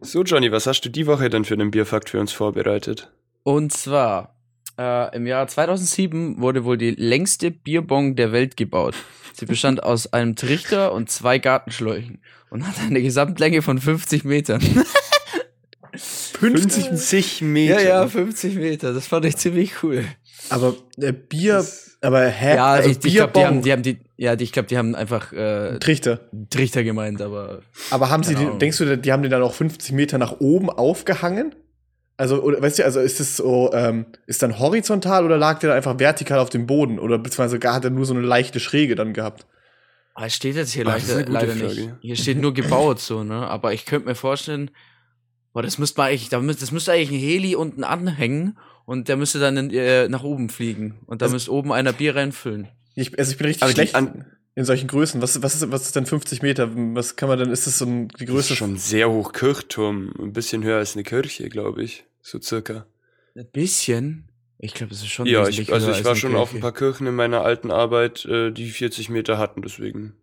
So, Johnny, was hast du die Woche denn für einen Bierfakt für uns vorbereitet? Und zwar, äh, im Jahr 2007 wurde wohl die längste Bierbong der Welt gebaut. Sie bestand aus einem Trichter und zwei Gartenschläuchen und hat eine Gesamtlänge von 50 Metern. 50 Meter. Ja, ja, 50 Meter. Das fand ich ziemlich cool. Aber äh, Bier, aber hä? Ja, also ich, ich glaube, die haben, die haben die, ja, die, ich glaube, die haben einfach äh, Trichter. Trichter gemeint, aber Aber haben sie, den, Ahnung. denkst du, die haben den dann auch 50 Meter nach oben aufgehangen? Also, oder, weißt du, also ist es so, ähm, ist dann horizontal oder lag der dann einfach vertikal auf dem Boden? Oder beziehungsweise gar hat er nur so eine leichte Schräge dann gehabt? Ah, es steht jetzt hier Ach, das leider, leider nicht. Hier steht nur gebaut so, ne? Aber ich könnte mir vorstellen, boah, das müsste man eigentlich, das müsste eigentlich ein Heli unten anhängen und der müsste dann in, äh, nach oben fliegen und da Also- müsste oben einer Bier reinfüllen. Ich, also ich bin richtig Aber schlecht an- in solchen Größen. Was, was, ist, was ist denn 50 Meter? Was kann man denn, ist das so ein, die Das Größe? ist schon sehr hoch Kirchturm. Ein bisschen höher als eine Kirche, glaube ich. So circa. Ein bisschen? Ich glaube, das ist schon Ja, ich, also ich war schon auf Kirche. ein paar Kirchen in meiner alten Arbeit, äh, die 40 Meter hatten, deswegen.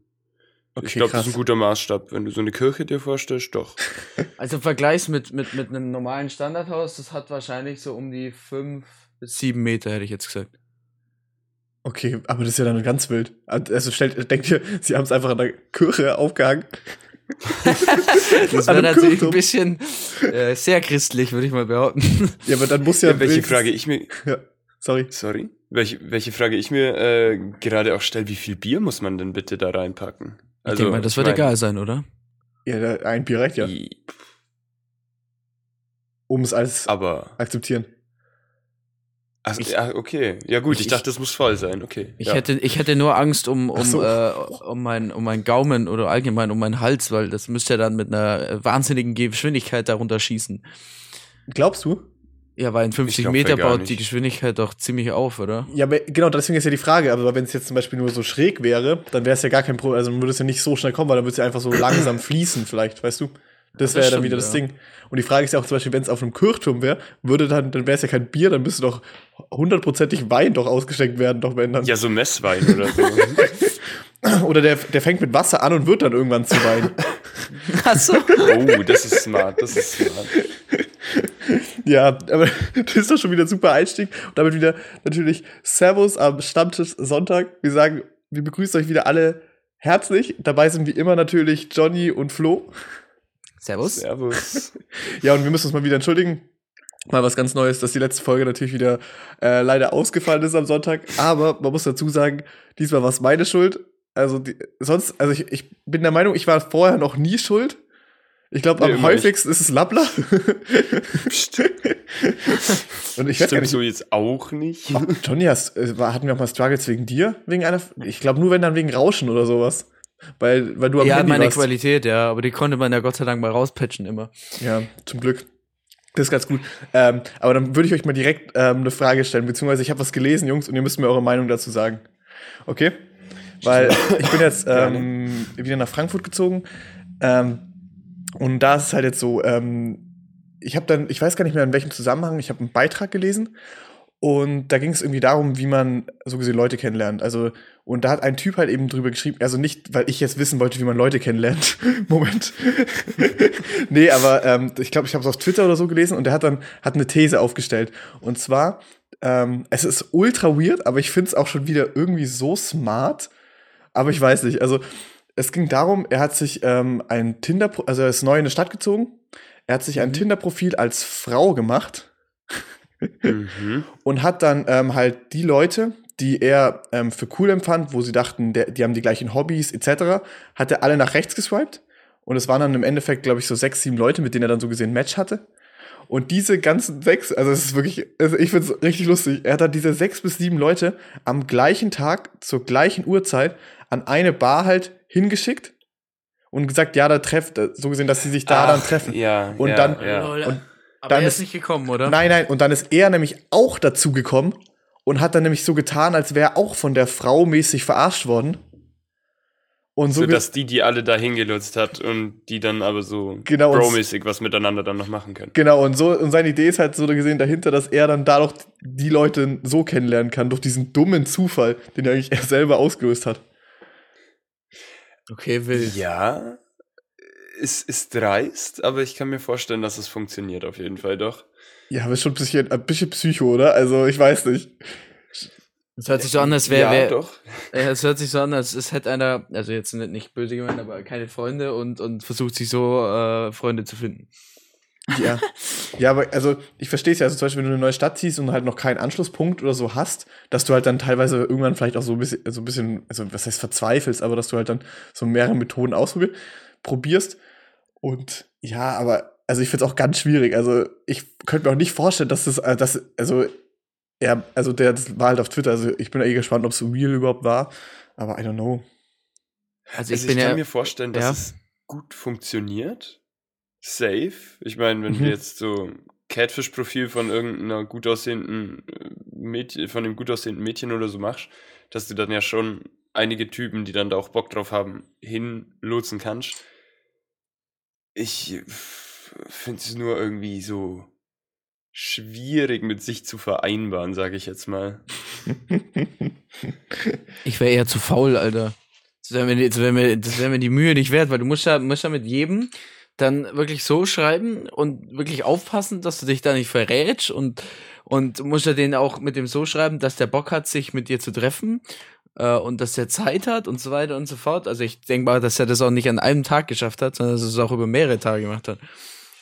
Ich Okay, glaube, das ist ein guter Maßstab. Wenn du so eine Kirche dir vorstellst, doch. Also im Vergleich mit, mit, mit einem normalen Standardhaus, das hat wahrscheinlich so um die 5 bis 7 Meter, hätte ich jetzt gesagt. Okay, aber das ist ja dann ganz wild. Also stellt, denkt ihr, sie haben es einfach an der Kirche aufgehangen? Das wäre natürlich Kirchturm. ein bisschen äh, sehr christlich, würde ich mal behaupten. Ja, aber dann muss ja. Ja, welche Frage ich mir, Ja, sorry. sorry, welche, welche Frage ich mir äh, gerade auch stelle, wie viel Bier muss man denn bitte da reinpacken? Ich denke mal, das wird Also, mein, egal sein, oder? Ja, da- ein Bier reicht ja, um es alles Aber, akzeptieren. also, Ich- ja, okay. Ja gut, ich, ich- dachte, das muss voll sein, okay. Ich, ja. hätte, ich hätte nur Angst um, Ach um, so. äh, um, mein, um meinen Gaumen oder allgemein um meinen Hals, weil das müsste ja dann mit einer wahnsinnigen Geschwindigkeit darunter schießen. Glaubst du? Ja, weil in 50 glaub, Meter baut die Geschwindigkeit doch ziemlich auf, oder? Ja, aber genau, deswegen ist ja die Frage. Aber wenn es jetzt zum Beispiel nur so schräg wäre, dann wäre es ja gar kein Problem. Also dann würde es ja nicht so schnell kommen, weil dann würde es ja einfach so langsam fließen, vielleicht, weißt du? Das Das wäre ja dann wieder das ja. Ding. Und die Frage ist ja auch zum Beispiel, wenn es auf einem Kirchturm wäre, würde dann, dann wäre es ja kein Bier, dann müsste doch hundertprozentig Wein doch ausgeschenkt werden, doch wenn dann. ja, so Messwein oder so. Oder der, der fängt mit Wasser an und wird dann irgendwann zu Wein. Achso. oh, das ist smart, das ist smart. Ja, aber das ist doch schon wieder ein super Einstieg. Und damit wieder natürlich Servus am Stammtisch Sonntag. Wir sagen, wir begrüßen euch wieder alle herzlich. Dabei sind wie immer natürlich Johnny und Flo. Servus. Servus. Ja, und wir müssen uns mal wieder entschuldigen. Mal was ganz Neues, dass die letzte Folge natürlich wieder äh, leider ausgefallen ist am Sonntag. Aber man muss dazu sagen, diesmal war es meine Schuld. Also die, sonst, also ich, ich bin der Meinung, ich war vorher noch nie schuld. Ich glaube, Nee, am häufigsten ist es Lappler. und ich nicht, so jetzt auch nicht. Oh, Johnny, hast, äh, hatten wir auch mal Struggles wegen dir? Wegen einer? Ich glaube nur, wenn dann wegen Rauschen oder sowas. Weil, weil du am Ja, Handy meine warst. Qualität, ja, aber die konnte man ja Gott sei Dank mal rauspatchen immer. Ja, zum Glück. Das ist ganz gut. Ähm, aber dann würde ich euch mal direkt ähm, eine Frage stellen, beziehungsweise ich habe was gelesen, Jungs, und ihr müsst mir eure Meinung dazu sagen. Okay? Weil ich bin jetzt ähm, wieder nach Frankfurt gezogen. Ähm, und da ist es halt jetzt so, ähm, ich habe dann, ich weiß gar nicht mehr in welchem Zusammenhang, ich habe einen Beitrag gelesen und da ging es irgendwie darum, wie man so gesehen Leute kennenlernt. Also, und da hat ein Typ halt eben drüber geschrieben, also nicht, weil ich jetzt wissen wollte, wie man Leute kennenlernt. Moment. nee, aber ähm, ich glaube, ich habe es auf Twitter oder so gelesen und der hat dann hat eine These aufgestellt. Und zwar, ähm, es ist ultra weird, aber ich finde es auch schon wieder irgendwie so smart. Aber ich weiß nicht. Also, es ging darum, er hat sich ähm, ein Tinder, also er ist neu in eine Stadt gezogen. Er hat sich ein Tinder-Profil als Frau gemacht Mhm. und hat dann ähm, halt die Leute, die er ähm, für cool empfand, wo sie dachten, der, die haben die gleichen Hobbys etc., hat er alle nach rechts geswiped. Und es waren dann im Endeffekt, glaube ich, so sechs, sieben Leute, mit denen er dann so gesehen ein Match hatte. Und diese ganzen sechs, also es ist wirklich, also ich finde es richtig lustig. Er hat dann diese sechs bis sieben Leute am gleichen Tag, zur gleichen Uhrzeit, an eine Bar halt hingeschickt und gesagt, ja, da trefft, so gesehen, dass sie sich da dann Ach, treffen. Ja, Und ja, dann- Ja. Und aber dann er ist- ist nicht gekommen, oder? Nein, nein, und dann ist er nämlich auch dazu gekommen und hat dann nämlich so getan, als wäre er auch von der Frau mäßig verarscht worden. Und so, So, dass die, die alle da hingelutzt hat und die dann aber so Genau, Bro-mäßig was miteinander dann noch machen können. genau, und so, und seine Idee ist halt so gesehen dahinter, dass er dann dadurch die Leute so kennenlernen kann, durch diesen dummen Zufall, den er eigentlich er selber ausgelöst hat. Okay, wild. Ja. ist, ist dreist, aber ich kann mir vorstellen, dass es funktioniert auf jeden Fall doch. Ja, aber ist schon ein bisschen, ein bisschen Psycho, oder? Also, ich weiß nicht. Es hört sich so an, als wäre. ja, Wär, doch. es hört sich so an, als es hätte einer, also jetzt nicht, nicht böse gemeint, aber keine Freunde und, und versucht sich so äh, Freunde zu finden. Ja. ja, aber also ich verstehe es ja, also zum Beispiel, wenn du eine neue Stadt ziehst und halt noch keinen Anschlusspunkt oder so hast, dass du halt dann teilweise irgendwann vielleicht auch so ein bisschen, so ein bisschen, also was heißt verzweifelst, aber dass du halt dann so mehrere Methoden ausprobierst probierst. Und ja, aber also ich finde es auch ganz schwierig. Also ich könnte mir auch nicht vorstellen, dass das, äh, dass, also ja, also der das war halt auf Twitter, also ich bin ja eh gespannt, ob es real überhaupt war, aber I don't know. Also, Also ich ich, bin kann ja. mir vorstellen, dass ja. es gut funktioniert. Safe. Ich meine, wenn Mhm. wir jetzt so Catfish-Profil von irgendeiner gut aussehenden äh, Mädchen, von einem gut aussehenden Mädchen oder so machst, dass du dann ja schon einige Typen, die dann da auch Bock drauf haben, hinlotsen kannst. Ich finde es nur irgendwie so schwierig mit sich zu vereinbaren, sage ich jetzt mal. Ich wäre eher zu faul, Alter. Das wäre mir, wär mir, wär mir die Mühe nicht wert, weil du musst ja, musst ja mit jedem dann wirklich so schreiben und wirklich aufpassen, dass du dich da nicht verrätst und, und musst ja den auch mit dem so schreiben, dass der Bock hat, sich mit dir zu treffen äh, und dass der Zeit hat und so weiter und so fort. Also ich denke mal, dass er das auch nicht an einem Tag geschafft hat, sondern dass er es auch über mehrere Tage gemacht hat.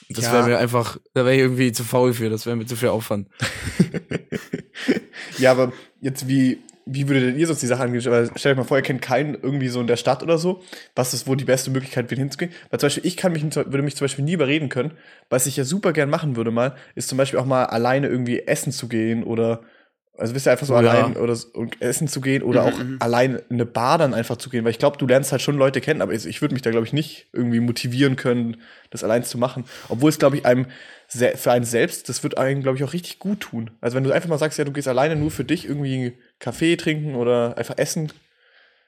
Das Ja. wäre mir einfach, da wäre ich irgendwie zu faul für, das wäre mir zu viel Aufwand. ja, aber jetzt wie, wie würdet denn ihr sonst die Sache angehen? Weil stellt euch mal vor, ihr kennt keinen irgendwie so in der Stadt oder so. Was ist wohl die beste Möglichkeit, wieder hinzugehen? Weil zum Beispiel, ich kann mich, würde mich zum Beispiel nie überreden können. Was ich ja super gern machen würde mal, ist zum Beispiel auch mal alleine irgendwie essen zu gehen oder also wisst ihr einfach so ja. allein oder so, und essen zu gehen oder Mhm, auch mhm. allein in eine Bar dann einfach zu gehen, weil ich glaube, du lernst halt schon Leute kennen, aber ich, ich würde mich da glaube ich nicht irgendwie motivieren können, das allein zu machen, obwohl es glaube ich einem für einen selbst, das wird einem glaube ich auch richtig gut tun. Also wenn du einfach mal sagst, ja, du gehst alleine nur für dich irgendwie Kaffee trinken oder einfach essen,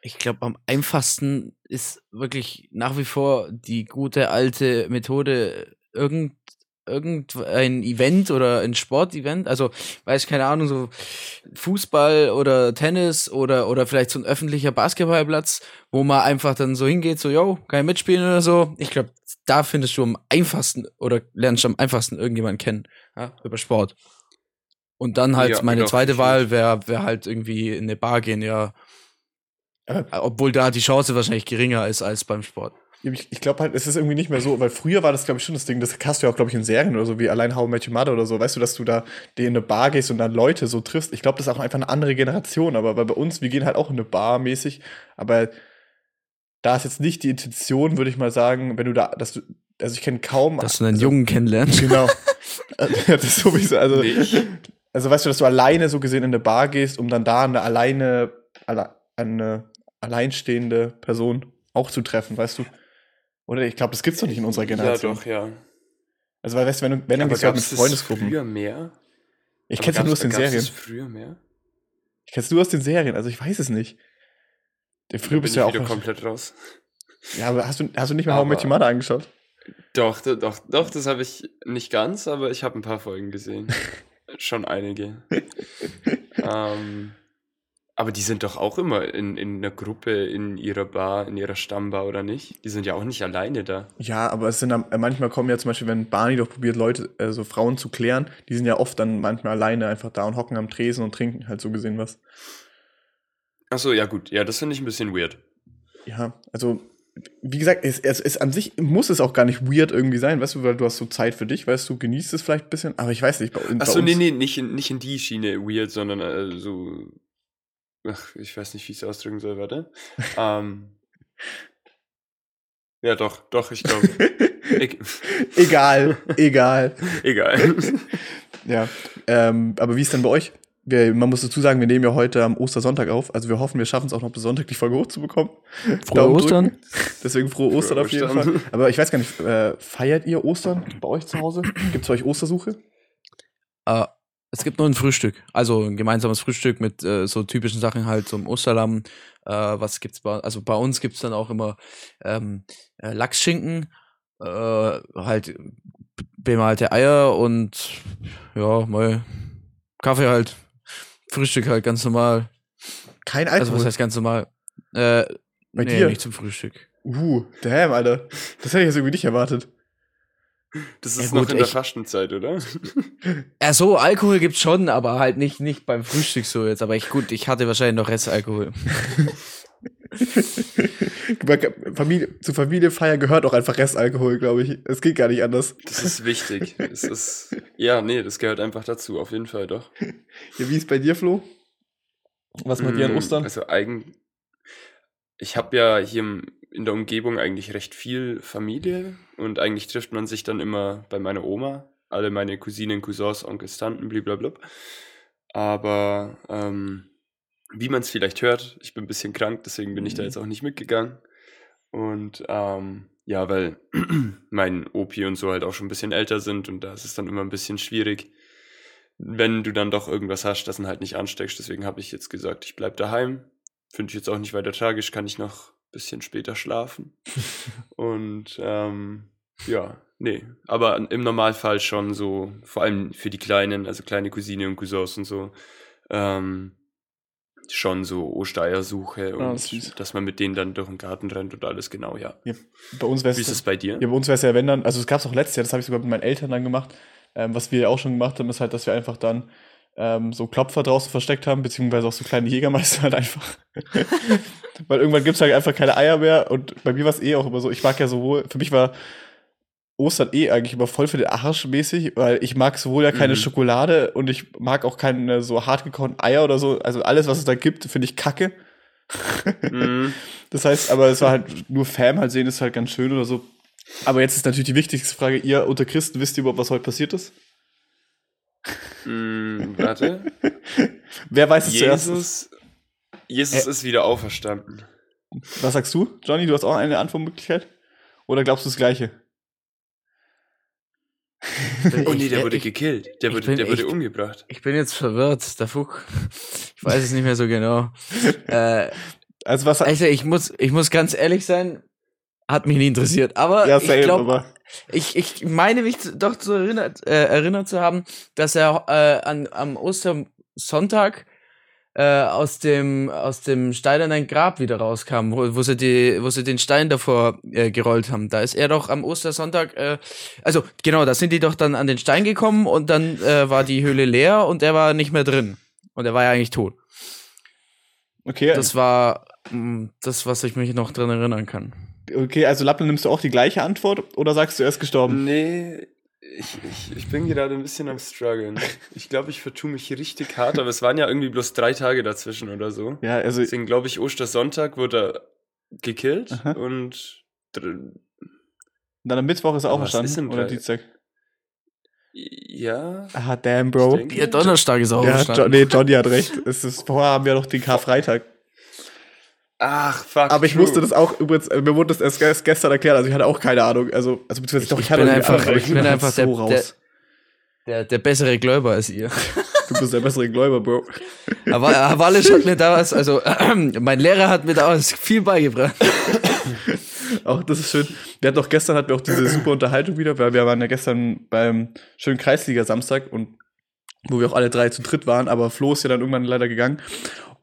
Ich glaube, am einfachsten ist wirklich nach wie vor die gute alte Methode, irgend, irgendein Event oder ein Sportevent, also weiß ich keine Ahnung, so Fußball oder Tennis oder, oder vielleicht so ein öffentlicher Basketballplatz, wo man einfach dann so hingeht, so, yo, kann ich mitspielen oder so. Ich glaube, da findest du am einfachsten oder lernst du am einfachsten irgendjemanden kennen, ja, über Sport. Und dann halt Ja, meine ja, zweite. Wahl wäre wär halt irgendwie in eine Bar gehen, ja. Aber- Obwohl da die Chance wahrscheinlich geringer ist als beim Sport. Ich, ich glaube halt, es ist irgendwie nicht mehr so, weil früher war das, glaube ich, schon das Ding, das hast du ja auch, glaube ich, in Serien oder so, wie allein How I Met Your Mother oder so, weißt du, dass du da in eine Bar gehst und dann Leute so triffst. Ich glaube, das ist auch einfach eine andere Generation, aber weil bei uns, wir gehen halt auch in eine Bar mäßig, aber da ist jetzt nicht die Intention, würde ich mal sagen, wenn du da, dass du, also ich kenne kaum. Dass du einen also, Jungen kennenlernst. Genau. das ist sowieso, also, Nicht. also weißt du, dass du alleine so gesehen in eine Bar gehst, um dann da eine alleine, alle, eine alleinstehende Person auch zu treffen, weißt du? Oder ich glaube, das gibt's doch nicht in unserer Ja, Generation. doch, ja. Also, weil, weißt du, wenn, du, wenn dann Aber du halt mit Freundesgruppen. früher mehr? Ich Aber kenn's ja nur aus den Serien. früher mehr? Ich kenn's nur aus den Serien, also ich weiß es nicht. Der Früher bist du ja auch. komplett raus. Ja, aber hast du, hast du nicht mal How I Met Aber- Your Mother angeschaut? Doch, doch, doch, doch das habe ich nicht ganz, aber ich habe ein paar Folgen gesehen. Schon einige. ähm, aber die sind doch auch immer in, in einer Gruppe, in ihrer Bar, in ihrer Stammbar oder nicht? Die sind ja auch nicht alleine da. Ja, aber es sind dann, äh, manchmal kommen ja zum Beispiel, wenn Barney doch probiert, Leute, also Frauen zu klären, die sind ja oft dann manchmal alleine einfach da und hocken am Tresen und trinken halt so gesehen was. Achso, ja gut. Ja, das finde ich ein bisschen weird. Ja, also, wie gesagt, es, es ist an sich muss es auch gar nicht weird irgendwie sein, weißt du, weil du hast so Zeit für dich, weißt du, genießt es vielleicht ein bisschen, aber ich weiß nicht, bei, Achso, nee, nee, nicht in, nicht in die Schiene weird, sondern äh, so. Ach, ich weiß nicht, wie ich es ausdrücken soll, warte. ähm, ja, doch, doch, ich glaube. egal, egal. Egal. Ja, ähm, aber wie ist denn bei euch? Wir, man muss dazu sagen, wir nehmen ja heute am Ostersonntag auf. Also wir hoffen, wir schaffen es auch noch bis Sonntag, die Folge hochzubekommen. Frohe Daumen Ostern. drücken. Deswegen frohe Ostern Frohe auf jeden Ostern. Fall. Aber ich weiß gar nicht, äh, feiert ihr Ostern bei euch zu Hause? Gibt es bei euch Ostersuche? Äh, es gibt nur ein Frühstück. Also ein gemeinsames Frühstück mit äh, so typischen Sachen halt, so im Osterlamm. Äh, was gibt's bei, also bei uns gibt's dann auch immer ähm, äh, Lachsschinken, äh, halt bemalte Eier und ja, mal Kaffee halt. Frühstück halt ganz normal. Kein Also Alkohol. was heißt ganz normal? Äh, Bei nee, dir? nicht zum Frühstück. Uh, damn, Alter. Das hätte ich jetzt irgendwie nicht erwartet. Das ist Ja, noch gut, in der Fastenzeit, oder? Ja, so, Alkohol gibt's schon, aber halt nicht, nicht beim Frühstück so jetzt. Aber ich, gut, ich hatte wahrscheinlich noch Restalkohol. Familie, zu Familienfeier gehört auch einfach Restalkohol, glaube ich. Es geht gar nicht anders. Das ist wichtig. Es ist, ja, nee, das gehört einfach dazu, auf jeden Fall doch. Ja, wie ist bei dir, Flo? Was macht ihr an Mm, Ostern? Also eigen, ich habe ja hier im- in der Umgebung eigentlich recht viel Familie und eigentlich trifft man sich dann immer bei meiner Oma, alle meine Cousinen, Cousins, Onkels, Tanten, blablabla. Aber ähm, wie man es vielleicht hört, ich bin ein bisschen krank, deswegen bin ich da Mhm. jetzt auch nicht mitgegangen. Und ähm, ja, weil mein Opi und so halt auch schon ein bisschen älter sind und da ist es dann immer ein bisschen schwierig, wenn du dann doch irgendwas hast, das ihn halt nicht ansteckst. Deswegen habe ich jetzt gesagt, ich bleib daheim. Finde ich jetzt auch nicht weiter tragisch, kann ich noch bisschen später schlafen. und ähm, ja, nee. Aber im Normalfall schon so, vor allem für die Kleinen, also kleine Cousine und Cousins und so, ähm, schon so Ostereiersuche Ah, und süß. dass man mit denen dann durch den Garten rennt und alles genau, ja. Bei uns wäre Wie ist es bei dir? Ja, bei uns wäre es ja, wenn dann, also es gab es auch letztes Jahr, das habe ich sogar mit meinen Eltern dann gemacht. Ähm, was wir ja auch schon gemacht haben, ist halt, dass wir einfach dann ähm, so Klopfer draußen versteckt haben, beziehungsweise auch so kleine Jägermeister halt einfach. Weil irgendwann gibt es halt einfach keine Eier mehr und bei mir war es eh auch immer so, ich mag ja sowohl, für mich war Ostern eh eigentlich immer voll für den Arsch mäßig, weil ich mag sowohl ja keine Mhm. Schokolade und ich mag auch keine so hart gekauten Eier oder so. Also alles, was es da gibt, finde ich kacke. Mhm. Das heißt, aber es war halt nur Fam halt sehen, ist halt ganz schön oder so. Aber jetzt ist natürlich die wichtigste Frage, ihr unter Christen wisst ihr überhaupt, was heute passiert ist? Mm, warte. Wer weiß es zuerst? Jesus, Jesus ist wieder auferstanden. Was sagst du, Johnny? Du hast auch eine Antwortmöglichkeit? Oder glaubst du das Gleiche? Oh nee, der Ich- wurde ich- gekillt. Der wurde, bin der wurde echt- umgebracht. Ich bin jetzt verwirrt, der Fuck. Ich weiß es nicht mehr so genau. äh, Also was also ich muss, ich muss ganz ehrlich sein, hat mich nie interessiert. Aber ja, ich glaube, aber ich, ich meine mich doch zu erinnert, äh, erinnert zu haben, dass er äh, an, am Ostersonntag äh, aus dem aus dem steinernen Grab wieder rauskam, wo, wo sie die, wo sie den Stein davor äh, gerollt haben. Da ist er doch am Ostersonntag, äh, also genau, da sind die doch dann an den Stein gekommen und dann äh, war die Höhle leer und er war nicht mehr drin und er war ja eigentlich tot. okay, Das war mh, das, was ich mich noch dran erinnern kann. Okay, also Lappel, nimmst du auch die gleiche Antwort oder sagst du, er ist gestorben? Nee, ich, ich, ich bin gerade ein bisschen am struggeln. Ich glaube, ich vertue mich richtig hart, aber es waren ja irgendwie bloß drei Tage dazwischen oder so. Ja, also Deswegen glaube ich, Ostersonntag wurde er gekillt Aha. und dann am Mittwoch ist er ist auferstanden oder Dienstag? ja. Ah, damn, Bro. Ja, Donnerstag ist auch Ja, jo verstanden. nee, Johnny hat recht. Es ist, vorher haben wir noch den Karfreitag. Ach, fuck. Aber ich true. musste das auch übrigens, äh, mir wurde das erst erst gestern erklärt, also ich hatte auch keine Ahnung. Also, also beziehungsweise doch, ich, ich hatte bin einfach- Ahnung, aber ich bin halt einfach der- der- raus. Der, der bessere Gläuber als ihr. Du bist der bessere Gläuber, Bro. Aber Havalisch hat mir da was, also mein Lehrer hat mir da was viel beigebracht. Auch das ist schön. Wir hatten auch gestern hatten wir auch diese super Unterhaltung wieder, weil wir waren ja gestern beim schönen Kreisliga Samstag und wo wir auch alle drei zu dritt waren, aber Flo ist ja dann irgendwann leider gegangen.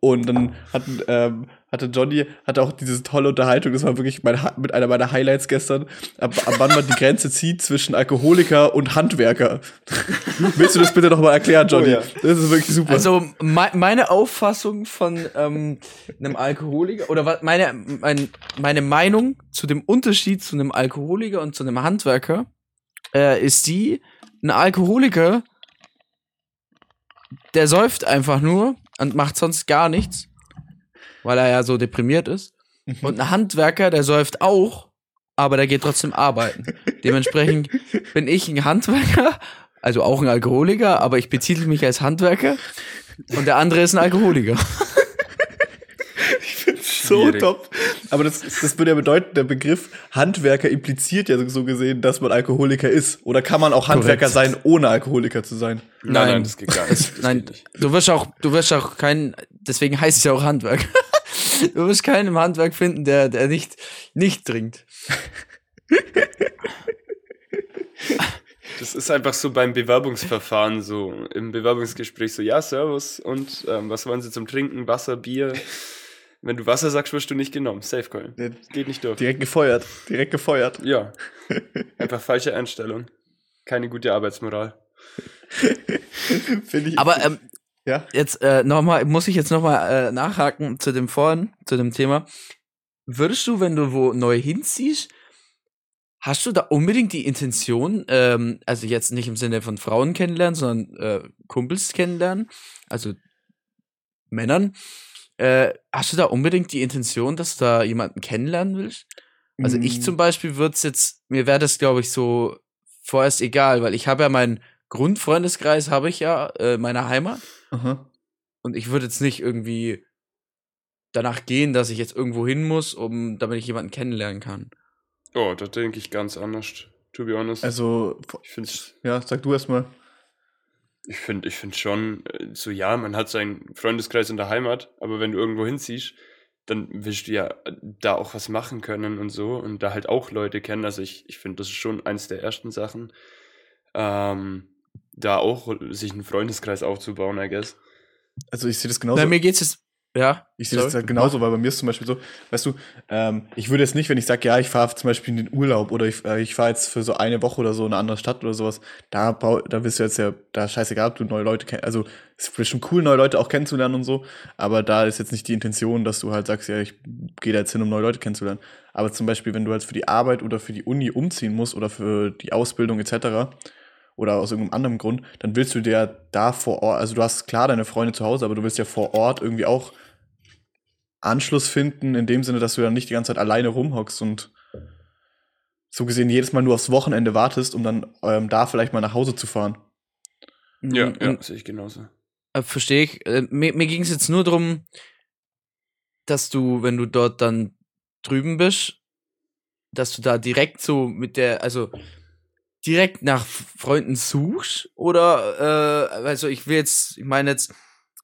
Und dann hatten, ähm, hatte Johnny hatte auch diese tolle Unterhaltung, das war wirklich mein, mit einer meiner Highlights gestern, ab, ab wann man die Grenze zieht zwischen Alkoholiker und Handwerker. Willst du das bitte nochmal erklären, Johnny? Oh ja. Das ist wirklich super. Also mei- meine Auffassung von ähm, einem Alkoholiker oder meine, mein, meine Meinung zu dem Unterschied zu einem Alkoholiker und zu einem Handwerker äh, ist die, ein Alkoholiker, der säuft einfach nur und macht sonst gar nichts, weil er ja so deprimiert ist. Mhm. Und ein Handwerker, der säuft auch, aber der geht trotzdem arbeiten. Dementsprechend bin ich ein Handwerker, also auch ein Alkoholiker, aber ich betitel mich als Handwerker und der andere ist ein Alkoholiker. so top. Aber das, das würde ja bedeuten, der Begriff Handwerker impliziert ja so gesehen, dass man Alkoholiker ist. Oder kann man auch Handwerker Korrekt. sein, ohne Alkoholiker zu sein? Nein, Nein. nein, das geht gar nicht. Das Nein, geht nicht. du wirst auch, du wirst auch kein, deswegen heißt es ja auch Handwerk. Du wirst keinen im Handwerk finden, der, der nicht, nicht trinkt. Das ist einfach so beim Bewerbungsverfahren so. Im Bewerbungsgespräch so, ja, Servus und ähm, was wollen Sie zum Trinken? Wasser, Bier? Wenn du Wasser sagst, wirst du nicht genommen. Safe Call. Geht nicht durch. Direkt gefeuert. Direkt gefeuert. Ja. Einfach falsche Einstellung. Keine gute Arbeitsmoral. Finde ich. Aber ähm, ja. jetzt äh, nochmal, muss ich jetzt nochmal äh, nachhaken zu dem vorhin, zu dem Thema. Würdest du, wenn du wo neu hinziehst, hast du da unbedingt die Intention, ähm, also jetzt nicht im Sinne von Frauen kennenlernen, sondern äh, Kumpels kennenlernen, also Männern, äh, hast du da unbedingt die Intention, dass du da jemanden kennenlernen willst? Also ich Mm, zum Beispiel würde es jetzt, mir wäre das, glaube ich, so vorerst egal, weil ich habe ja meinen Grundfreundeskreis, habe ich ja, äh, meiner Heimat. Aha. Und ich würde jetzt nicht irgendwie danach gehen, dass ich jetzt irgendwo hin muss, um damit ich jemanden kennenlernen kann. Oh, da denke ich ganz anders. To be honest. Also, ich finde ja, sag du erst mal. Ich find, ich find schon, äh, so ja, man hat seinen Freundeskreis in der Heimat, aber wenn du irgendwo hinziehst, dann willst du ja äh, da auch was machen können und so und da halt auch Leute kennen. Also ich, ich finde, das ist schon eins der ersten Sachen, ähm, da auch sich einen Freundeskreis aufzubauen, I guess. Also, ich sehe das genauso. Bei mir geht's jetzt, ja. Ich sehe das halt genauso, weil bei mir ist zum Beispiel so, weißt du, ähm, ich würde jetzt nicht, wenn ich sage, ja, ich fahre zum Beispiel in den Urlaub oder ich, äh, ich fahre jetzt für so eine Woche oder so in eine andere Stadt oder sowas, da, bau, da bist du jetzt ja, da scheißegal, ob du neue Leute kennst, also es ist bestimmt cool, neue Leute auch kennenzulernen und so, aber da ist jetzt nicht die Intention, dass du halt sagst, ja, ich gehe da jetzt hin, um neue Leute kennenzulernen. Aber zum Beispiel, wenn du halt für die Arbeit oder für die Uni umziehen musst oder für die Ausbildung etc., oder aus irgendeinem anderen Grund, dann willst du dir da vor Ort, also du hast klar deine Freunde zu Hause, aber du willst ja vor Ort irgendwie auch Anschluss finden, in dem Sinne, dass du dann nicht die ganze Zeit alleine rumhockst und so gesehen jedes Mal nur aufs Wochenende wartest, um dann ähm, da vielleicht mal nach Hause zu fahren. Ja, ja, sehe ich genauso. Äh, Verstehe ich. Äh, mir mir ging es jetzt nur darum, dass du, wenn du dort dann drüben bist, dass du da direkt so mit der, also direkt nach Freunden suchst oder, äh, also ich will jetzt, ich meine jetzt,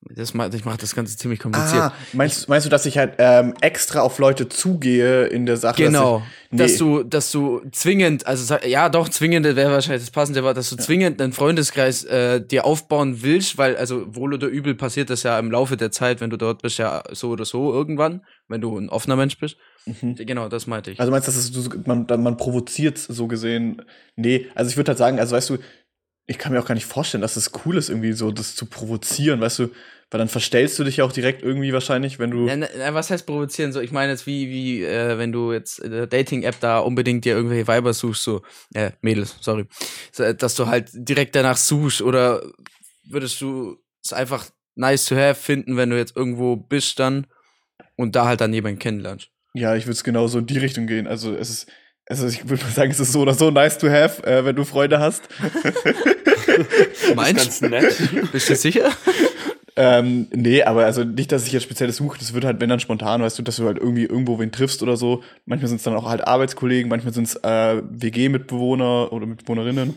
das macht, ich mache das Ganze ziemlich kompliziert. Ah, meinst, meinst du, dass ich halt ähm, extra auf Leute zugehe in der Sache? Genau, dass dass ich, nee, du, dass du zwingend, also ja doch, zwingend wäre wahrscheinlich das passende Wort, dass du zwingend einen Freundeskreis äh, dir aufbauen willst, weil also wohl oder übel passiert das ja im Laufe der Zeit, wenn du dort bist, ja so oder so irgendwann, wenn du ein offener Mensch bist. Mhm. Genau, das meinte ich. Also meinst du, dass es, so- man, man provoziert so gesehen? Nee, also ich würde halt sagen, also weißt du, ich kann mir auch gar nicht vorstellen, dass es cool ist, irgendwie so das zu provozieren, weißt du, weil dann verstellst du dich ja auch direkt irgendwie wahrscheinlich, wenn du. Na, na, was heißt provozieren? So, ich meine jetzt wie, wie, äh, wenn du jetzt in der Dating-App da unbedingt dir irgendwelche Weiber suchst, so, äh, Mädels, sorry. So, äh, dass du halt direkt danach suchst oder würdest du es einfach nice to have finden, wenn du jetzt irgendwo bist dann und da halt dann jemanden kennenlernst? Ja, ich würde es genau so in die Richtung gehen. Also es ist, also ich würde mal sagen, es ist so oder so nice to have, äh, wenn du Freunde hast. Meinst nett. Bist du sicher? Ähm, nee, aber also nicht, dass ich jetzt spezielles suche, das wird halt, wenn dann spontan, weißt du, dass du halt irgendwie irgendwo wen triffst oder so. Manchmal sind es dann auch halt Arbeitskollegen, manchmal sind es äh, WG-Mitbewohner oder Mitbewohnerinnen.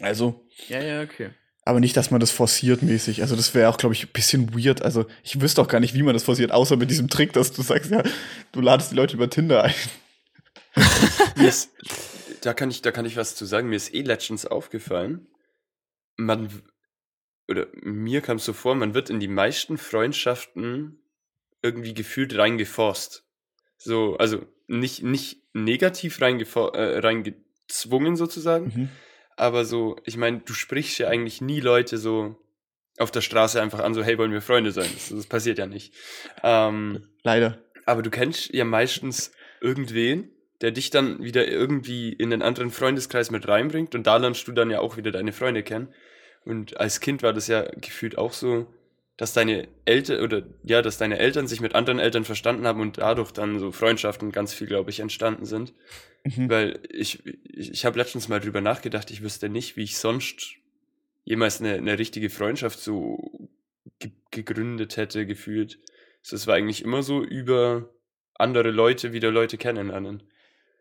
Also, Ja, ja, okay. aber nicht, dass man das forciert mäßig. Also das wäre auch, glaube ich, ein bisschen weird. Also ich wüsste auch gar nicht, wie man das forciert, außer mit diesem Trick, dass du sagst, ja, du ladest die Leute über Tinder ein. Mir ist, da, kann ich, da kann ich was zu sagen. Mir ist eh letztens aufgefallen, man, oder mir kam es so vor, man wird in die meisten Freundschaften irgendwie gefühlt reingeforst. So, also nicht, nicht negativ reingefor äh, reingezwungen sozusagen, Mhm. aber so, ich meine, du sprichst ja eigentlich nie Leute so auf der Straße einfach an, so, hey, wollen wir Freunde sein? Das, das passiert ja nicht. Ähm, Leider. aber du kennst ja meistens irgendwen, der dich dann wieder irgendwie in den anderen Freundeskreis mit reinbringt und da lernst du dann ja auch wieder deine Freunde kennen. Und als Kind war das ja gefühlt auch so, dass deine Eltern oder ja, dass deine Eltern sich mit anderen Eltern verstanden haben und dadurch dann so Freundschaften ganz viel, glaube ich, entstanden sind. Mhm. Weil ich, ich, ich habe letztens mal drüber nachgedacht, ich wüsste nicht, wie ich sonst jemals eine, eine richtige Freundschaft so ge gegründet hätte, gefühlt. Es war eigentlich immer so über andere Leute wieder Leute kennenlernen.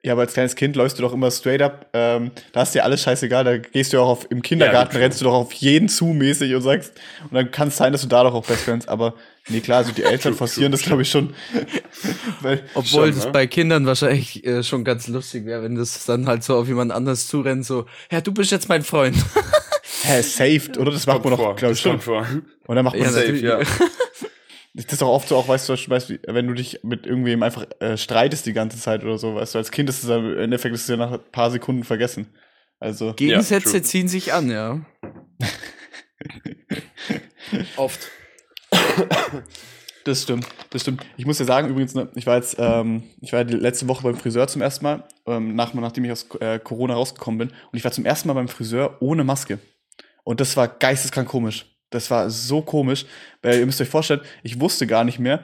Ja, aber als kleines Kind läufst du doch immer straight up, ähm, da ist dir alles scheißegal, da gehst du auch auf, im Kindergarten, Ja, rennst du doch auf jeden zu mäßig und sagst, und dann kann es sein, dass du da doch auch Best Friends, aber nee, klar, also die Eltern forcieren das, glaube ich, schon. Weil, Obwohl Schon, das ne? bei Kindern wahrscheinlich äh, schon ganz lustig wäre, wenn das dann halt so auf jemand anders zurennt, so, ja, du bist jetzt mein Freund. hä, saved, oder? Das macht man doch, glaube ich, schon. vor. Und dann macht man Ja, Safe, ja. Das ist doch oft so, auch weißt du, weißt, du, wenn du dich mit irgendwem einfach äh, streitest die ganze Zeit oder so, weißt du, als Kind ist es ja, im Endeffekt ist es ja nach ein paar Sekunden vergessen. Also. Gegensätze true. ziehen sich an, ja. Oft. Das stimmt, das stimmt. Ich muss ja sagen, übrigens, ne, ich war jetzt, ähm, ich war ja die letzte Woche beim Friseur zum ersten Mal, ähm, nach, nachdem ich aus äh, Corona rausgekommen bin. Und ich war zum ersten Mal beim Friseur ohne Maske. Und das war geisteskrank komisch. Das war so komisch, weil ihr müsst euch vorstellen, ich wusste gar nicht mehr,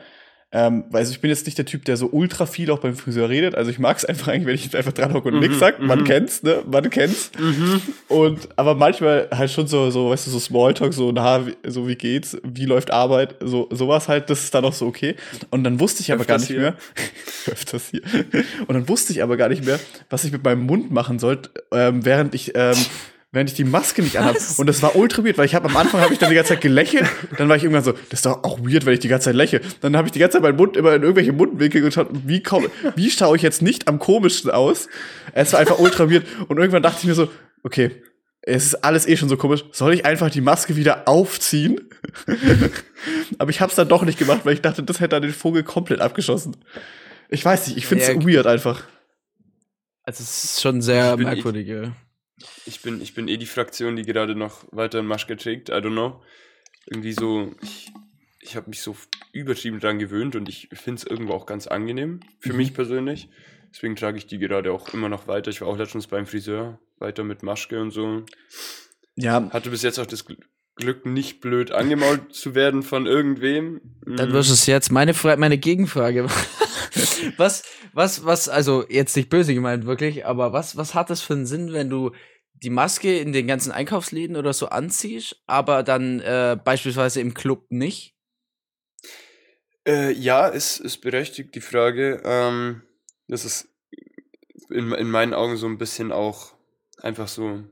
ähm, weil also ich bin jetzt nicht der Typ, der so ultra viel auch beim Friseur redet. Also ich mag es einfach eigentlich, wenn ich einfach dran hocke und Mhm, nix sag. Man mhm. kennt's, ne? Man kennt's. Und aber manchmal halt schon so, so, weißt du, so Smalltalk, so, na, wie, so wie geht's, wie läuft Arbeit, so sowas halt, das ist dann auch so okay. Und dann wusste ich aber gar Öfters nicht hier. mehr. öfters hier. Und dann wusste ich aber gar nicht mehr, was ich mit meinem Mund machen sollte, ähm, während ich ähm, während ich die Maske nicht anhabe. Und das war ultra weird, weil ich habe am Anfang habe ich dann die ganze Zeit gelächelt, dann war ich irgendwann so, das ist doch auch weird, wenn ich die ganze Zeit lächle. Dann habe ich die ganze Zeit meinen Mund immer in irgendwelche Mundwinkel geschaut, wie wie schaue ich jetzt nicht am komischsten aus? Es war einfach ultra weird und irgendwann dachte ich mir so, okay, es ist alles eh schon so komisch. Soll ich einfach die Maske wieder aufziehen? Aber ich habe es dann doch nicht gemacht, weil ich dachte, das hätte dann den Vogel komplett abgeschossen. Ich weiß nicht, ich finde es Ja, weird einfach. Also es ist schon sehr Ich merkwürdig, ja. Ich bin, ich bin eh die Fraktion, die gerade noch weiter in Maschke trägt. I don't know. Irgendwie so, ich, ich habe mich so übertrieben dran gewöhnt und ich finde es irgendwo auch ganz angenehm. Für Mhm. mich persönlich. Deswegen trage ich die gerade auch immer noch weiter. Ich war auch letztens beim Friseur, weiter mit Maschke und so. Ja, Hatte bis jetzt auch das Glück, nicht blöd angemault zu werden von irgendwem. Dann Mm, wirst es jetzt meine, Fra meine Gegenfrage. was, was, was, also jetzt nicht böse gemeint wirklich, aber was, was hat das für einen Sinn, wenn du die Maske in den ganzen Einkaufsläden oder so anziehst, aber dann äh, beispielsweise im Club nicht? Äh, ja, ist, ist berechtigt die Frage. Ähm, das ist in, in meinen Augen so ein bisschen auch einfach so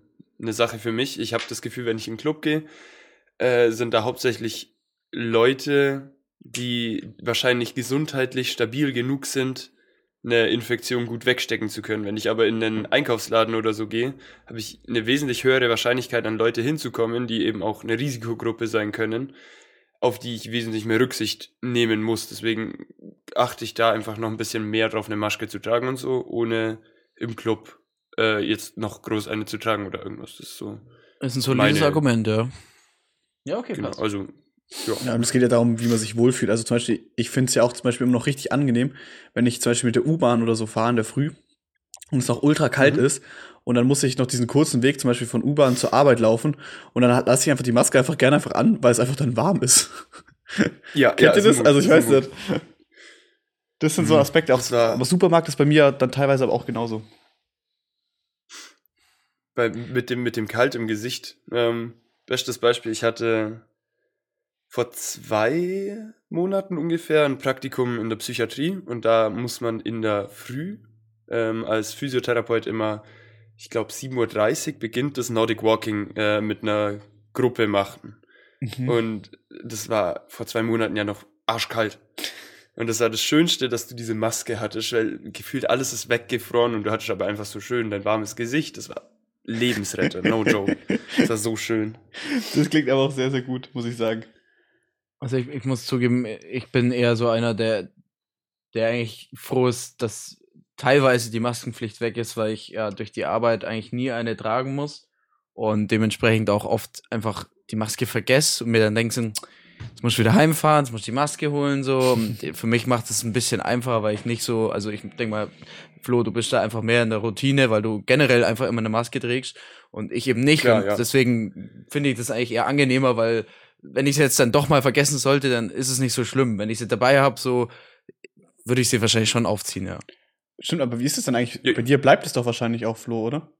eine Sache für mich. Ich habe das Gefühl, wenn ich in den Club gehe, äh, sind da hauptsächlich Leute, die wahrscheinlich gesundheitlich stabil genug sind, eine Infektion gut wegstecken zu können. Wenn ich aber in den Einkaufsladen oder so gehe, habe ich eine wesentlich höhere Wahrscheinlichkeit, an Leute hinzukommen, die eben auch eine Risikogruppe sein können, auf die ich wesentlich mehr Rücksicht nehmen muss. Deswegen achte ich da einfach noch ein bisschen mehr drauf, eine Maske zu tragen und so, ohne im Club äh, jetzt noch groß eine zu tragen oder irgendwas. Das ist so. Das ist ein solides Meine- Argument, ja. Ja, okay, Genau, passt. also, ja. Ja, und es geht ja darum, wie man sich wohlfühlt. Also zum Beispiel, ich finde es ja auch zum Beispiel immer noch richtig angenehm, wenn ich zum Beispiel mit der U-Bahn oder so fahre in der Früh und es noch ultra kalt Mhm. ist und dann muss ich noch diesen kurzen Weg zum Beispiel von U-Bahn zur Arbeit laufen und dann lasse ich einfach die Maske einfach gerne einfach an, weil es einfach dann warm ist. Ja, Kennt ihr ist das? ein Also ich weiß nicht. Das sind so Mhm. Aspekte. Auch, Das war- aber Supermarkt ist bei mir dann teilweise aber auch genauso. Bei, mit, dem, mit dem Kalt im Gesicht. Ähm, bestes Beispiel, ich hatte vor zwei Monaten ungefähr ein Praktikum in der Psychiatrie und da muss man in der Früh ähm, als Physiotherapeut immer, ich glaube 7.30 Uhr beginnt das Nordic Walking äh, mit einer Gruppe machen. Mhm. Und das war vor zwei Monaten ja noch arschkalt. Und das war das Schönste, dass du diese Maske hattest, weil gefühlt alles ist weggefroren und du hattest aber einfach so schön dein warmes Gesicht. Das war Lebensretter, no joke. Das war so schön. Das klingt aber auch sehr, sehr gut, muss ich sagen. Also ich, ich muss zugeben, ich bin eher so einer, der, der eigentlich froh ist, dass teilweise die Maskenpflicht weg ist, weil ich ja durch die Arbeit eigentlich nie eine tragen muss und dementsprechend auch oft einfach die Maske vergesse und mir dann denke, jetzt muss ich wieder heimfahren, jetzt muss ich die Maske holen, so. Und für mich macht es ein bisschen einfacher, weil ich nicht so, also ich denke mal, Flo, du bist da einfach mehr in der Routine, weil du generell einfach immer eine Maske trägst und ich eben nicht. Klar, und ja. deswegen finde ich das eigentlich eher angenehmer, weil wenn ich es jetzt dann doch mal vergessen sollte, dann ist es nicht so schlimm. Wenn ich sie dabei habe, so würde ich sie wahrscheinlich schon aufziehen, ja. Stimmt, aber wie ist es denn eigentlich? Ja. Bei dir bleibt es doch wahrscheinlich auch, Flo, oder?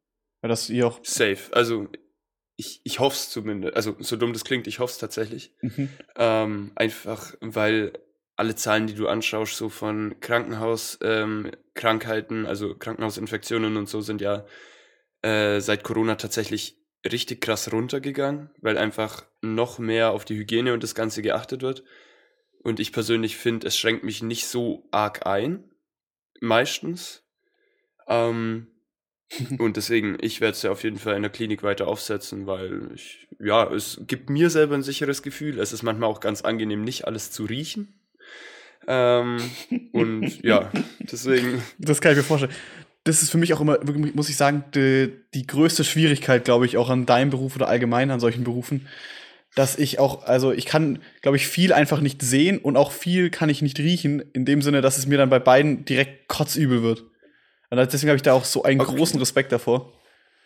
Weil das ihr auch. Safe. Also ich, ich hoffe es zumindest. Also so dumm das klingt, ich hoffe es tatsächlich. Mhm. Ähm, einfach, weil alle Zahlen, die du anschaust, so von Krankenhauskrankheiten, ähm, also Krankenhausinfektionen und so, sind ja äh, seit Corona tatsächlich richtig krass runtergegangen, weil einfach noch mehr auf die Hygiene und das Ganze geachtet wird. Und ich persönlich finde, es schränkt mich nicht so arg ein, meistens. Ähm, Und deswegen, ich werde es ja auf jeden Fall in der Klinik weiter aufsetzen, weil ich, ja, es gibt mir selber ein sicheres Gefühl. Es ist manchmal auch ganz angenehm, nicht alles zu riechen. Ähm, und ja, deswegen. Das kann ich mir vorstellen. Das ist für mich auch immer, muss ich sagen, die, die größte Schwierigkeit, glaube ich, auch an deinem Beruf oder allgemein an solchen Berufen, dass ich auch, also ich kann, glaube ich, viel einfach nicht sehen und auch viel kann ich nicht riechen, in dem Sinne, dass es mir dann bei beiden direkt kotzübel wird. Und deswegen habe ich da auch so einen okay. großen Respekt davor.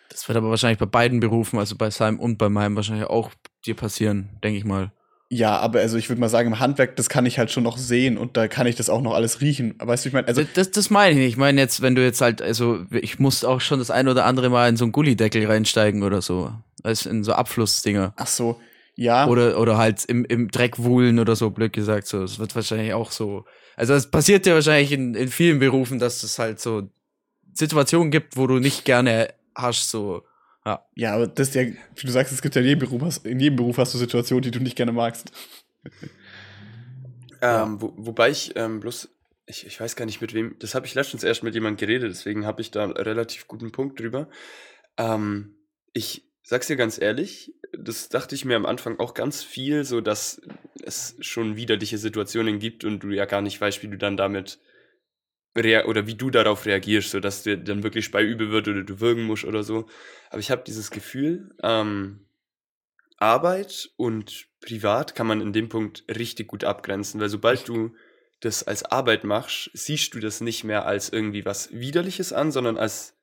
Das wird aber wahrscheinlich bei beiden Berufen, also bei seinem und bei meinem, wahrscheinlich auch dir passieren, denke ich mal. Ja, aber also ich würde mal sagen, im Handwerk, das kann ich halt schon noch sehen und da kann ich das auch noch alles riechen. Weißt du, ich meine, also. Das, das meine ich nicht. Ich meine jetzt, wenn du jetzt halt, also ich muss auch schon das ein oder andere Mal in so einen Gullideckel reinsteigen oder so. Also in so Abflussdinger. Ach so, ja. Oder, oder halt im, im Dreck wühlen oder so, blöd gesagt. So, es wird wahrscheinlich auch so. Also es passiert ja wahrscheinlich in, in vielen Berufen, dass es halt so Situationen gibt, wo du nicht gerne hast, so. Ja. ja, aber das ist ja, wie du sagst, es gibt ja in jedem Beruf, in jedem Beruf hast du Situationen, die du nicht gerne magst. ähm, wo, wobei ich ähm, bloß, ich, ich weiß gar nicht mit wem, das habe ich letztens erst mit jemandem geredet, deswegen habe ich da einen relativ guten Punkt drüber. Ähm, ich sag's dir ganz ehrlich, das dachte ich mir am Anfang auch ganz viel, so dass es schon widerliche Situationen gibt und du ja gar nicht weißt, wie du dann damit oder wie du darauf reagierst, so dass dir dann wirklich Spei übel wird oder du würgen musst oder so. Aber ich habe dieses Gefühl, ähm, Arbeit und privat kann man in dem Punkt richtig gut abgrenzen, weil sobald du das als Arbeit machst, siehst du das nicht mehr als irgendwie was Widerliches an, sondern als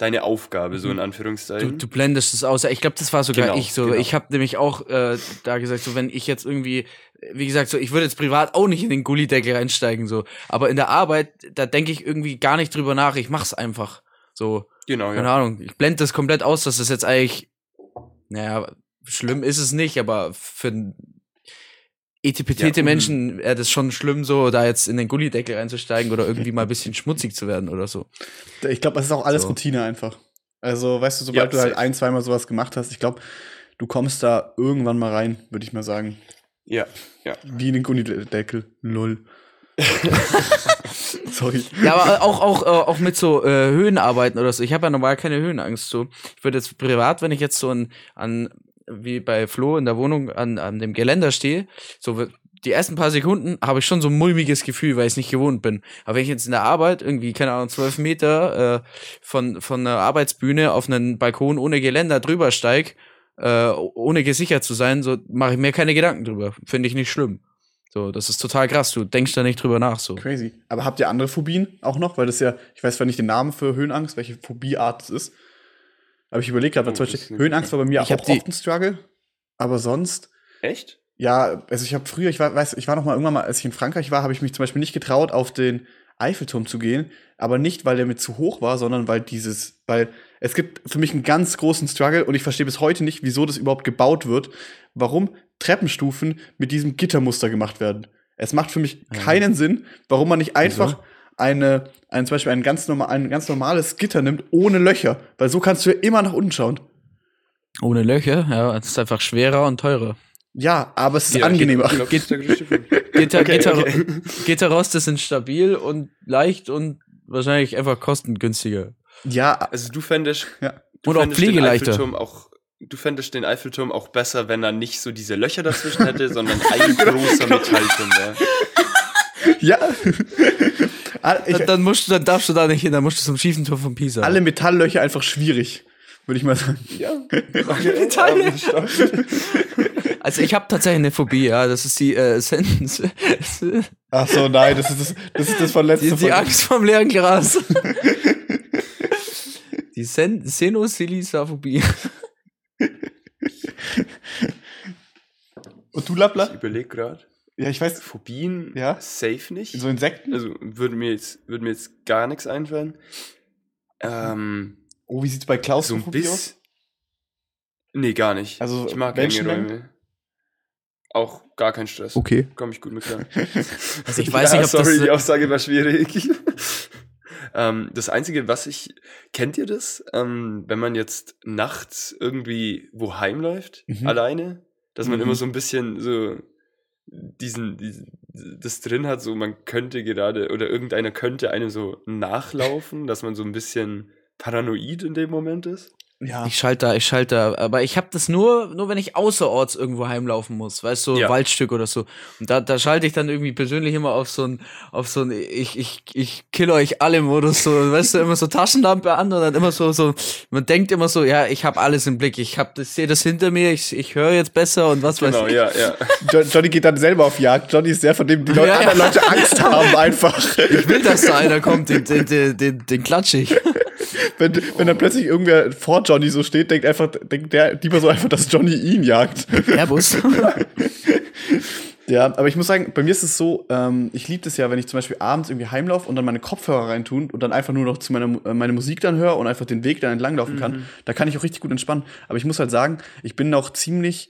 deine Aufgabe, so in mhm. Anführungszeichen. Du, du blendest es aus. Ich glaube, das war sogar genau, ich so. Genau. Ich habe nämlich auch äh, da gesagt, so wenn ich jetzt irgendwie, wie gesagt, so ich würde jetzt privat auch nicht in den Gullideckel reinsteigen, so. Aber in der Arbeit, da denke ich irgendwie gar nicht drüber nach. Ich mach's einfach. So. Genau, Keine ja. Ahnung. Ich blende das komplett aus, dass das jetzt eigentlich, naja, schlimm ist es nicht, aber für etipetete ja, Menschen wäre das schon schlimm, so da jetzt in den Gullideckel reinzusteigen oder irgendwie mal ein bisschen schmutzig zu werden oder so. Ich glaube, das ist auch alles so. Routine einfach. Also, weißt du, sobald ja, du halt ein, zweimal sowas gemacht hast, ich glaube, du kommst da irgendwann mal rein, würde ich mal sagen. Ja, ja. Wie in den Gullideckel. Null. Sorry. Ja, aber auch, auch, äh, auch mit so äh, Höhenarbeiten oder so. Ich habe ja normal keine Höhenangst. So. Ich würde jetzt privat, wenn ich jetzt so an, an wie bei Flo in der Wohnung an, an dem Geländer stehe, so die ersten paar Sekunden habe ich schon so ein mulmiges Gefühl, weil ich es nicht gewohnt bin. Aber wenn ich jetzt in der Arbeit irgendwie, keine Ahnung, zwölf Meter äh, von, von einer Arbeitsbühne auf einen Balkon ohne Geländer drüber steig, äh, ohne gesichert zu sein, so mache ich mir keine Gedanken drüber. Finde ich nicht schlimm. So, das ist total krass. Du denkst da nicht drüber nach. So. Crazy. Aber habt ihr andere Phobien auch noch? Weil das ja, ich weiß zwar nicht den Namen für Höhenangst, welche Phobieart es ist. Aber ich überlege gerade, oh, zum Beispiel Höhenangst war bei mir ich auch oft ein Struggle. Aber sonst. Echt? Ja, also ich habe früher, ich war, weiß, ich war noch mal irgendwann mal, als ich in Frankreich war, habe ich mich zum Beispiel nicht getraut, auf den Eiffelturm zu gehen. Aber nicht, weil der mir zu hoch war, sondern weil dieses, weil es gibt für mich einen ganz großen Struggle und ich verstehe bis heute nicht, wieso das überhaupt gebaut wird. Warum Treppenstufen mit diesem Gittermuster gemacht werden. Es macht für mich keinen Sinn, warum man nicht einfach wieso? Eine, ein, zum Beispiel ein ganz, normal, ein ganz normales Gitter nimmt, ohne Löcher. Weil so kannst du ja immer nach unten schauen. Ohne Löcher? Ja, es ist einfach schwerer und teurer. Ja, aber es ist ja, angenehmer. Gitter, Gitter, okay, Gitter, okay. Gitterroste sind stabil und leicht und wahrscheinlich einfach kostengünstiger. Ja, also du fändest, ja. du und auch pflegeleichter. Auch, du fändest den Eiffelturm auch besser, wenn er nicht so diese Löcher dazwischen hätte, sondern ein großer Metallturm wäre. Ja. ich, dann, musst du, dann darfst du da nicht hin, dann musst du zum schiefen Tor von Pisa. Alle Metalllöcher einfach schwierig, würde ich mal sagen. Ja. Okay. also ich habe tatsächlich eine Phobie, ja, das ist die äh, Sentence. Ach so, nein, das ist das, das, ist das von letzter Die, die Angst vom leeren Gras. die Sen Senosilisaphobie. Und du, Lappler? Ich überlege gerade. Ja, ich weiß. Phobien, ja? safe nicht. So Insekten? Also würde mir jetzt, würde mir jetzt gar nichts einfallen. Ähm, oh, wie sieht's bei Klaustrophobie so aus? Nee, gar nicht. Also ich mag enge Räume. Auch gar kein Stress. Okay. Komme ich gut mit klar. also ich weiß ja, nicht, ob sorry, das die Aussage war schwierig. ähm, das Einzige, was ich, kennt ihr das? Ähm, wenn man jetzt nachts irgendwie wo heimläuft, mhm. alleine, dass man mhm. immer so ein bisschen so diesen, diesen, das drin hat, so man könnte gerade oder irgendeiner könnte einem so nachlaufen, dass man so ein bisschen paranoid in dem Moment ist. Ja. Ich schalte da, ich schalte da, aber ich habe das nur, nur wenn ich außerorts irgendwo heimlaufen muss, weißt du, so Ja. Waldstück oder so. Und da, da schalte ich dann irgendwie persönlich immer auf so ein, auf so ein, ich, ich, ich kill euch alle Modus, so, weißt du, immer so Taschenlampe an und dann immer so, so, man denkt immer so, ja, ich habe alles im Blick, ich hab, ich sehe das hinter mir, ich, ich höre jetzt besser und was Genau, weiß ich. ja, ja. Jo- Johnny geht dann selber auf Jagd. Johnny ist der, von dem die Leute, Ja, ja. anderen Leute Angst haben einfach. Ich will, dass da einer kommt, den, den, den, den, den klatsch ich. Wenn, wenn dann plötzlich irgendwer vor Johnny so steht, denkt einfach, denkt der, die Person einfach, dass Johnny ihn jagt. Airbus. Ja, aber ich muss sagen, bei mir ist es so, ähm, ich liebe das ja, wenn ich zum Beispiel abends irgendwie heimlaufe und dann meine Kopfhörer reintun und dann einfach nur noch zu meiner äh, meine Musik dann höre und einfach den Weg dann entlanglaufen kann. Da kann ich auch richtig gut entspannen. Aber ich muss halt sagen, ich bin auch ziemlich,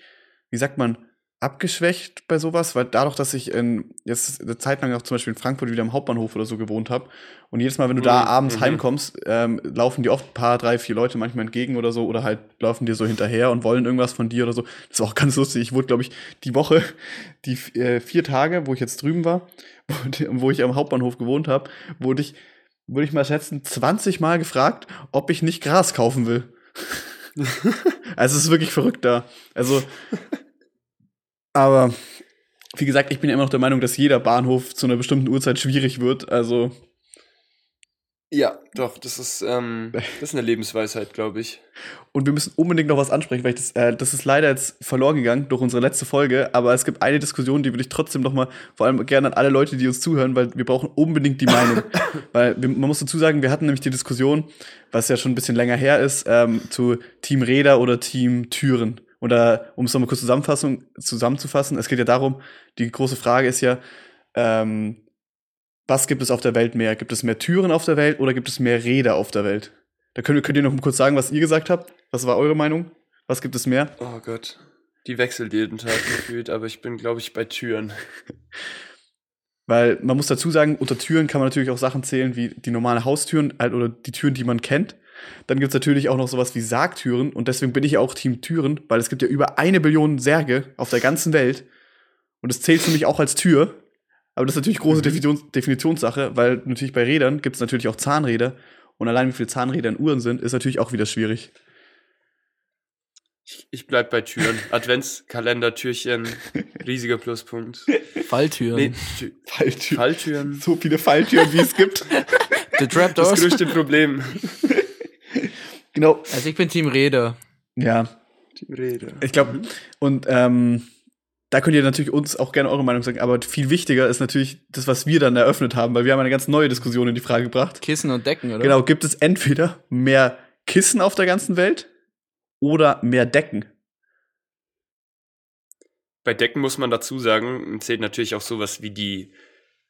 wie sagt man, abgeschwächt bei sowas, weil dadurch, dass ich in, jetzt eine Zeit lang auch zum Beispiel in Frankfurt wieder am Hauptbahnhof oder so gewohnt habe und jedes Mal, wenn du da Mhm, abends mhm. heimkommst, ähm, laufen dir oft ein paar, drei, vier Leute manchmal entgegen oder so oder halt laufen dir so hinterher und wollen irgendwas von dir oder so. Das war auch ganz lustig. Ich wurde, glaube ich, die Woche, die äh, vier Tage, wo ich jetzt drüben war, wo, wo ich am Hauptbahnhof gewohnt habe, wurde ich, würde ich mal schätzen, 20 Mal gefragt, ob ich nicht Gras kaufen will. also es ist wirklich verrückt da. Also, aber wie gesagt, ich bin ja immer noch der Meinung, dass jeder Bahnhof zu einer bestimmten Uhrzeit schwierig wird. Also, Ja, doch, das ist, ähm, das ist eine Lebensweisheit, glaube ich. und wir müssen unbedingt noch was ansprechen, weil das, äh, das ist leider jetzt verloren gegangen durch unsere letzte Folge, aber es gibt eine Diskussion, die würde ich trotzdem noch mal, vor allem gerne an alle Leute, die uns zuhören, weil wir brauchen unbedingt die Meinung. weil wir, man muss dazu sagen, wir hatten nämlich die Diskussion, was ja schon ein bisschen länger her ist, ähm, zu Team Räder oder Team Türen. Oder um es nochmal kurz Zusammenfassung, zusammenzufassen, es geht ja darum, die große Frage ist ja, ähm, was gibt es auf der Welt mehr? Gibt es mehr Türen auf der Welt oder gibt es mehr Räder auf der Welt? Da könnt, könnt ihr noch mal kurz sagen, was ihr gesagt habt. Was war eure Meinung? Was gibt es mehr? Oh Gott. Die wechselt jeden Tag gefühlt, aber ich bin, glaube ich, bei Türen. Weil man muss dazu sagen, unter Türen kann man natürlich auch Sachen zählen wie die normale Haustüren halt, oder die Türen, die man kennt. Dann gibt es natürlich auch noch sowas wie Sargtüren und deswegen bin ich ja auch Team Türen, weil es gibt ja über eine Billion Särge auf der ganzen Welt und das zählt für mich auch als Tür. Aber das ist natürlich große Mhm. Definitions Definitionssache, weil natürlich bei Rädern gibt es natürlich auch Zahnräder und allein wie viele Zahnräder in Uhren sind, ist natürlich auch wieder schwierig. Ich, ich bleib bei Türen. Adventskalender, Türchen, riesiger Pluspunkt. Falltüren. Nee, Tü Falltüren. Falltüren. So viele Falltüren, wie es gibt. The Das Trapdoors. größte Problem. genau. Also ich bin Team Räder. Ja, Die Rede. Ich glaube, und ähm, da könnt ihr natürlich uns auch gerne eure Meinung sagen, aber viel wichtiger ist natürlich das, was wir dann eröffnet haben, weil wir haben eine ganz neue Diskussion in die Frage gebracht. Kissen und Decken, oder? Genau, gibt es entweder mehr Kissen auf der ganzen Welt oder mehr Decken? Bei Decken muss man dazu sagen, zählt natürlich auch sowas wie die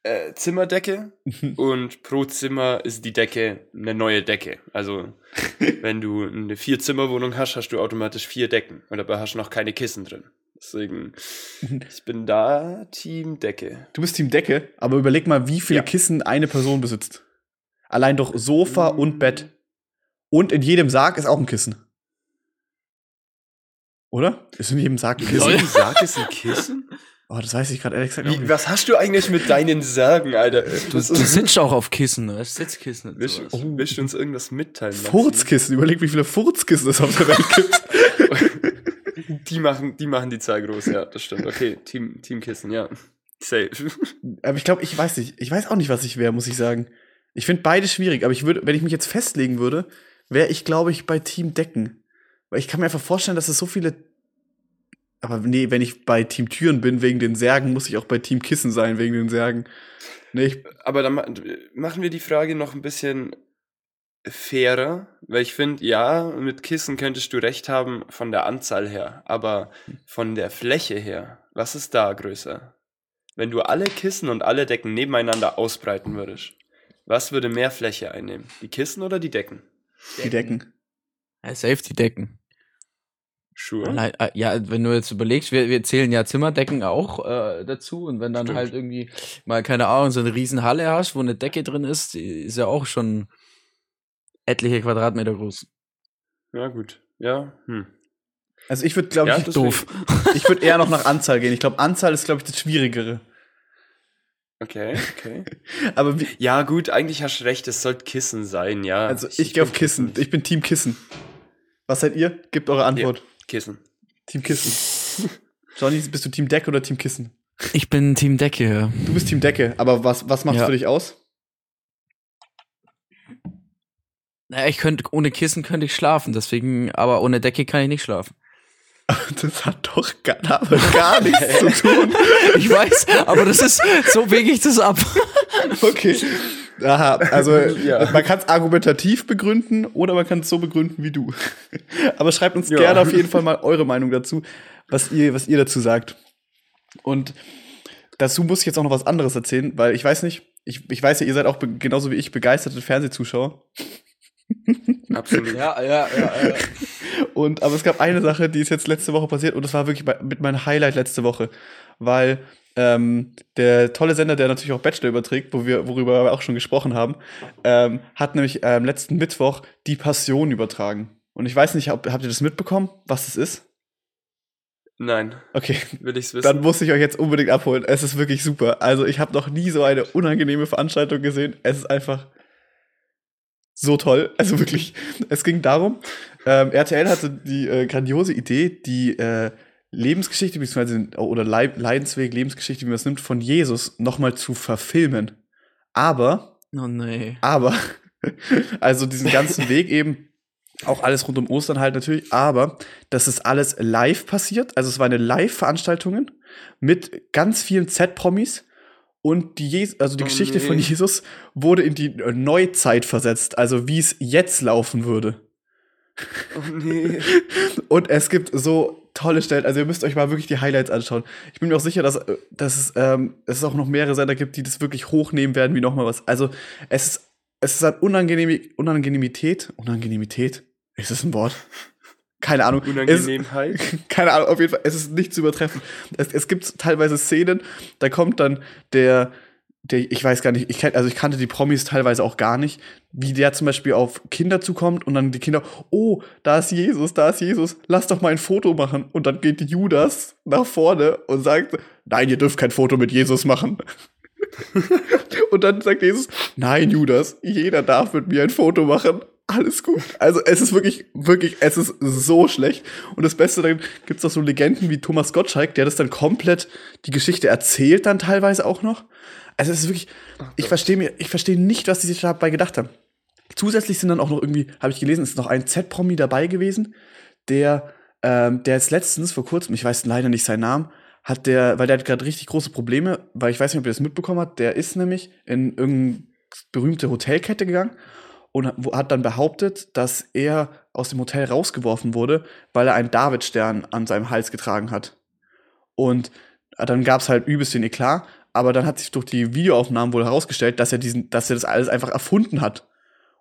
äh, Zimmerdecke und pro Zimmer ist die Decke eine neue Decke. Also wenn du eine Vier-Zimmer-Wohnung hast, hast du automatisch vier Decken und dabei hast du noch keine Kissen drin. Deswegen, ich bin da Team Decke. Du bist Team Decke, aber überleg mal, wie viele Ja. Kissen eine Person besitzt. Allein doch Sofa Mm. und Bett. Und in jedem Sarg ist auch ein Kissen. Oder? Ist in jedem Sarg ein Kissen? Kissen? Sarg ist ein Kissen? Oh, das weiß ich gerade ehrlich gesagt Wie, nicht. was hast du eigentlich mit deinen Sagen, Alter? Du, du sitzt auch auf Kissen, ne? Sitzkissen. und Willst, sowas. du- willst du uns irgendwas mitteilen? Maxi? Furzkissen. Überleg, wie viele Furzkissen es auf der Welt gibt. Die machen, die machen die Zahl groß, ja, das stimmt. Okay, Team, Teamkissen, ja. Safe. Aber ich glaube, ich weiß nicht. Ich weiß auch nicht, was ich wäre, muss ich sagen. Ich finde beide schwierig, aber ich würde, wenn ich mich jetzt festlegen würde, wäre ich, glaube ich, bei Team Decken. Weil ich kann mir einfach vorstellen, dass es so viele. Aber nee, wenn ich bei Team Türen bin wegen den Särgen, muss ich auch bei Team Kissen sein wegen den Särgen. Nee, ich, Aber dann ma- machen wir die Frage noch ein bisschen fairer, weil ich finde, ja, mit Kissen könntest du recht haben von der Anzahl her, aber von der Fläche her, was ist da größer? Wenn du alle Kissen und alle Decken nebeneinander ausbreiten würdest, was würde mehr Fläche einnehmen? Die Kissen oder die Decken? die Decken. Ja, Safety Decken. Sure. Allein- äh, Ja, wenn du jetzt überlegst, wir, wir zählen ja Zimmerdecken auch äh, dazu und wenn dann Stimmt. halt irgendwie mal, keine Ahnung, so eine riesen Halle hast, wo eine Decke drin ist, die ist ja auch schon etliche Quadratmeter groß. Ja, gut. Ja, hm. Also ich würde, glaube Ja, ich, das- Doof. ich würde eher noch nach Anzahl gehen. Ich glaube, Anzahl ist, glaube ich, das Schwierigere. Okay, okay. Aber wie, Ja, gut, eigentlich hast du recht, es sollte Kissen sein, ja. also ich, gehe auf bin Kissen. Ich bin Team Kissen. Was seid ihr? Gebt eure Antwort. Kissen. Team Kissen. Johnny, bist du Team Decke oder Team Kissen? Ich bin Team Decke. Du bist Team Decke, aber was, was macht Ja. für dich aus? Naja, ich könnte, ohne Kissen könnte ich schlafen, deswegen, aber ohne Decke kann ich nicht schlafen. Das hat doch gar, gar nichts zu tun. Ich weiß, aber das ist, so wege ich das ab. Okay. Aha, also Ja. man kann es argumentativ begründen oder man kann es so begründen wie du. Aber schreibt uns Ja. gerne auf jeden Fall mal eure Meinung dazu, was ihr, was ihr dazu sagt. Und dazu muss ich jetzt auch noch was anderes erzählen, weil ich weiß nicht, ich, ich weiß ja, ihr seid auch genauso wie ich begeisterte Fernsehzuschauer. Absolut. Ja, ja, ja. ja. Und aber es gab eine Sache, die ist jetzt letzte Woche passiert und das war wirklich bei, mit meinem Highlight letzte Woche, weil ähm, der tolle Sender, der natürlich auch Bachelor überträgt, wo wir, worüber wir auch schon gesprochen haben, ähm, hat nämlich ähm, letzten Mittwoch die Passion übertragen. Und ich weiß nicht, ob, habt ihr das mitbekommen, was das ist? Nein, Okay, will ich's wissen. dann muss ich euch jetzt unbedingt abholen. Es ist wirklich super. Also ich habe noch nie so eine unangenehme Veranstaltung gesehen. Es ist einfach so toll. Also wirklich. Es ging darum, ähm, RTL hatte die äh, grandiose Idee, die äh, Lebensgeschichte beziehungsweise oder Leid Leidensweg, Lebensgeschichte, wie man es nimmt, von Jesus nochmal zu verfilmen. Aber Oh nee. aber, also diesen ganzen Weg eben, auch alles rund um Ostern halt natürlich, aber das ist alles live passiert. Also es waren Live-Veranstaltungen mit ganz vielen Z-Promis und die, Jes also die Oh Geschichte nee. von Jesus wurde in die äh, Neuzeit versetzt, also wie es jetzt laufen würde. Oh nee. Und es gibt so tolle Stellen. Also ihr müsst euch mal wirklich die Highlights anschauen. Ich bin mir auch sicher, dass, äh, dass es, ähm, es auch noch mehrere Sender gibt, die das wirklich hochnehmen werden wie nochmal was. Also es ist, es ist an Unangenehm Unangenehmität. Unangenehmität? Ist das ein Wort? Keine Ahnung. Es, Unangenehmheit. keine Ahnung, auf jeden Fall. Es ist nicht zu übertreffen. Es, es gibt teilweise Szenen, da kommt dann der, der, ich weiß gar nicht, ich kenn, also ich kannte die Promis teilweise auch gar nicht, wie der zum Beispiel auf Kinder zukommt und dann die Kinder, oh, da ist Jesus, da ist Jesus, lass doch mal ein Foto machen. Und dann geht Judas nach vorne und sagt, nein, ihr dürft kein Foto mit Jesus machen. und dann sagt Jesus, nein, Judas, jeder darf mit mir ein Foto machen. Alles gut. Also es ist wirklich, wirklich, es ist so schlecht. Und das Beste, dann gibt es auch so Legenden wie Thomas Gottschalk, der das dann komplett die Geschichte erzählt, dann teilweise auch noch. Also es ist wirklich, ich verstehe mir, ich verstehe nicht, was die sich dabei gedacht haben. Zusätzlich sind dann auch noch irgendwie, habe ich gelesen, ist noch ein Z-Promi dabei gewesen, der, ähm, der jetzt letztens vor kurzem, ich weiß leider nicht seinen Namen, hat der, weil der hat gerade richtig große Probleme, weil ich weiß nicht, ob ihr das mitbekommen habt, der ist nämlich in irgendeine berühmte Hotelkette gegangen und hat- dann behauptet, dass er aus dem Hotel rausgeworfen wurde, weil er einen Davidstern an seinem Hals getragen hat. Und dann gab es halt übelst den Eklat, aber dann hat sich durch die Videoaufnahmen wohl herausgestellt, dass er diesen, dass er das alles einfach erfunden hat.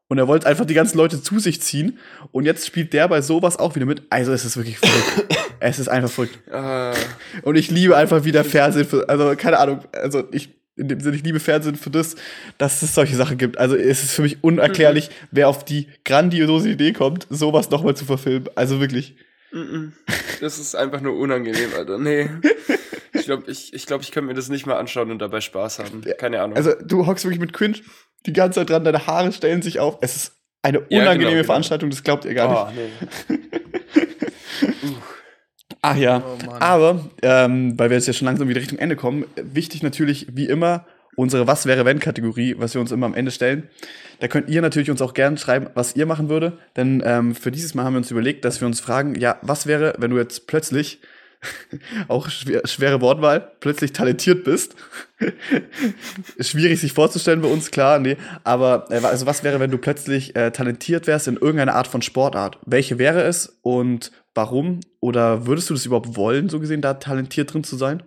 Und er wollte einfach die ganzen Leute zu sich ziehen. Und jetzt spielt der bei sowas auch wieder mit. Also es ist wirklich verrückt. es ist einfach verrückt. Ah, Und ich liebe einfach wieder Fernsehen für, also keine Ahnung, also ich, in dem Sinne, ich liebe Fernsehen für das, dass es solche Sachen gibt. Also es ist für mich unerklärlich, wer auf die grandiose Idee kommt, sowas nochmal zu verfilmen. Also wirklich. mm-mm. das ist einfach nur unangenehm, Alter. Nee. Ich glaube, ich, ich, glaub, ich könnte mir das nicht mal anschauen und dabei Spaß haben. Keine Ahnung. Also du hockst wirklich mit Cringe die ganze Zeit dran, deine Haare stellen sich auf. Es ist eine Ja, unangenehme genau, genau. Veranstaltung, das glaubt ihr gar nicht. oh, nee. Ach ja, Oh aber ähm, weil wir jetzt ja schon langsam wieder Richtung Ende kommen, wichtig natürlich wie immer unsere Was wäre wenn Kategorie, was wir uns immer am Ende stellen. Da könnt ihr natürlich uns auch gerne schreiben, was ihr machen würde, denn ähm, für dieses Mal haben wir uns überlegt, dass wir uns fragen, ja, was wäre, wenn du jetzt plötzlich auch schwer, schwere Wortwahl, plötzlich talentiert bist. Schwierig sich vorzustellen bei uns, klar, nee. Aber äh, also was wäre, wenn du plötzlich äh, talentiert wärst in irgendeiner Art von Sportart? Welche wäre es und warum? Oder würdest du das überhaupt wollen, so gesehen, da talentiert drin zu sein?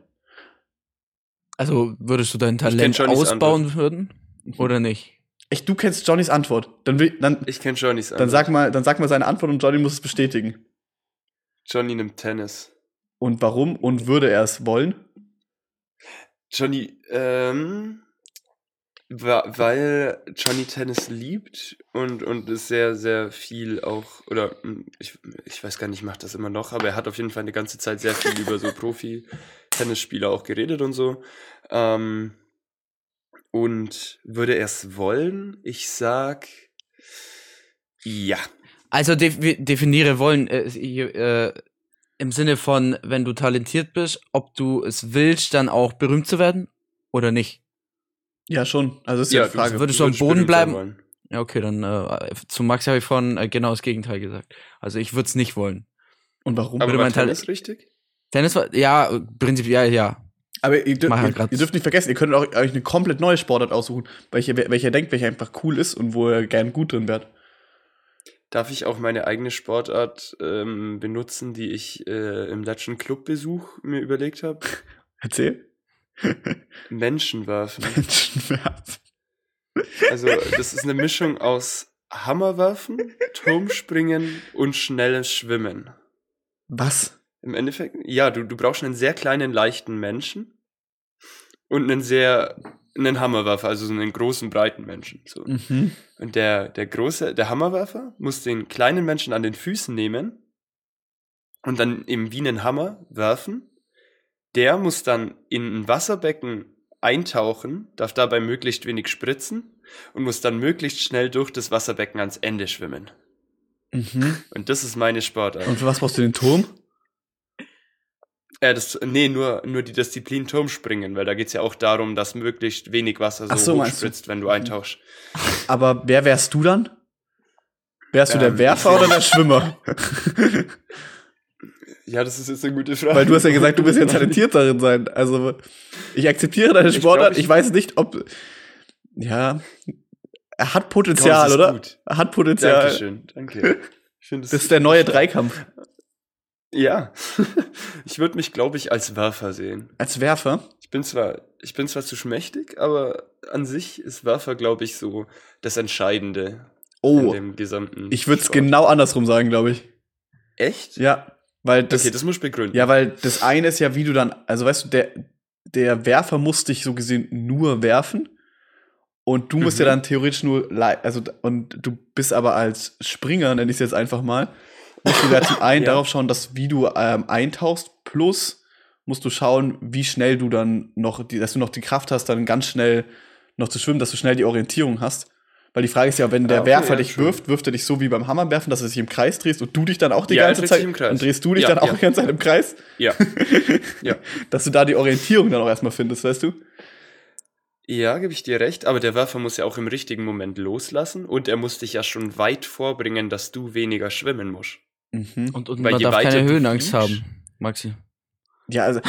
Also würdest du dein kenn Talent ausbauen würden? Oder nicht? Echt, du kennst Johnnys Antwort. Dann, will, dann, Ich kenne Johnnys dann, sag mal, dann sag mal seine Antwort und Johnny muss es bestätigen. Johnny nimmt Tennis. Und warum? Und würde er es wollen? Johnny, ähm, weil Johnny Tennis liebt und, und ist sehr, sehr viel auch, oder mm, ich, ich weiß gar nicht, macht das immer noch, aber er hat auf jeden Fall eine ganze Zeit sehr viel über so Profi-Tennisspieler auch geredet und so. Ähm, Und würde er es wollen? Ich sag ja. Also def definiere wollen äh, äh, im Sinne von, wenn du talentiert bist, ob du es willst, dann auch berühmt zu werden oder nicht. Ja, schon. Also ist ja, Ja, die Frage. würdest du am Boden bleiben? wollen. Ja, okay, dann äh, zu Max habe ich vorhin äh, genau das Gegenteil gesagt. Also ich würde es nicht wollen. Und warum? Aber Würde war mein Teil- Tennis richtig? Tennis war, ja, äh, prinzipiell, ja. Aber ihr, dürft- Mach ja ihr, ihr dürft nicht vergessen, ihr könnt auch euch eine komplett neue Sportart aussuchen, welche, welcher denkt, welcher einfach cool ist und wo ihr gern gut drin wärt. Darf ich auch meine eigene Sportart ähm, benutzen, die ich äh, im letzten Clubbesuch mir überlegt habe? Erzähl. Menschen werfen. Menschenwerfen. Also, das ist eine Mischung aus Hammerwerfen, Turmspringen und schnelles Schwimmen. Was? Im Endeffekt, ja, du, du brauchst einen sehr kleinen, leichten Menschen und einen sehr, einen Hammerwerfer, also so einen großen, breiten Menschen. So. Mhm. Und der, der große, der Hammerwerfer muss den kleinen Menschen an den Füßen nehmen und dann eben wie einen Hammer werfen. Der muss dann in ein Wasserbecken eintauchen, darf dabei möglichst wenig spritzen und muss dann möglichst schnell durch das Wasserbecken ans Ende schwimmen. Mhm. Und das ist meine Sportart. Und für was brauchst du den Turm? Äh, das, nee, nur, nur die Disziplin Turmspringen, weil da geht's ja auch darum, dass möglichst wenig Wasser Ach so, so, meinst du? hochspritzt, wenn du eintauchst. Aber wer wärst du dann? Wärst du der Ähm, Werfer oder der Schwimmer? Ja, das ist jetzt eine gute Frage. Weil du hast ja gesagt, du bist ja talentiert darin sein. Also, ich akzeptiere deine Sportart. Ich, ich- weiß nicht, ob. Ja. Er hat Potenzial, das ist oder? Gut. Er hat Potenzial. Dankeschön, danke. Ich find, Das ist der neue Dreikampf. Ja. Ich würde mich, glaube ich, als Werfer sehen. Als Werfer. Ich bin zwar, ich bin zwar zu schmächtig, aber an sich ist Werfer, glaube ich, so das Entscheidende in Oh, dem gesamten. ich würde es genau andersrum sagen, glaube ich. Echt? Ja. Weil das, okay, das muss ich begründen. ja, weil das eine ist ja, wie du dann, also weißt du, der, der Werfer muss dich so gesehen nur werfen. Und du musst Mhm. ja dann theoretisch nur, also, und du bist aber als Springer, nenne ich es jetzt einfach mal, musst du ja zum einen Ja. darauf schauen, dass wie du ähm, eintauchst, plus musst du schauen, wie schnell du dann noch, die, dass du noch die Kraft hast, dann ganz schnell noch zu schwimmen, dass du schnell die Orientierung hast. Weil die Frage ist ja, wenn der Ah, okay, Werfer ja, dich schon. wirft, wirft er dich so wie beim Hammerwerfen, dass er sich im Kreis drehst und du dich dann auch die Ja, ganze Zeit sich im Kreis. und drehst du dich Ja, dann auch ja. die ganze Zeit im Kreis, Ja. ja. dass du da die Orientierung dann auch erstmal findest, weißt du? Ja, gebe ich dir recht, aber der Werfer muss ja auch im richtigen Moment loslassen und er muss dich ja schon weit vorbringen, dass du weniger schwimmen musst. Mhm. Und, und Weil man darf keine Höhenangst fliegst- haben, Maxi. Ja, also,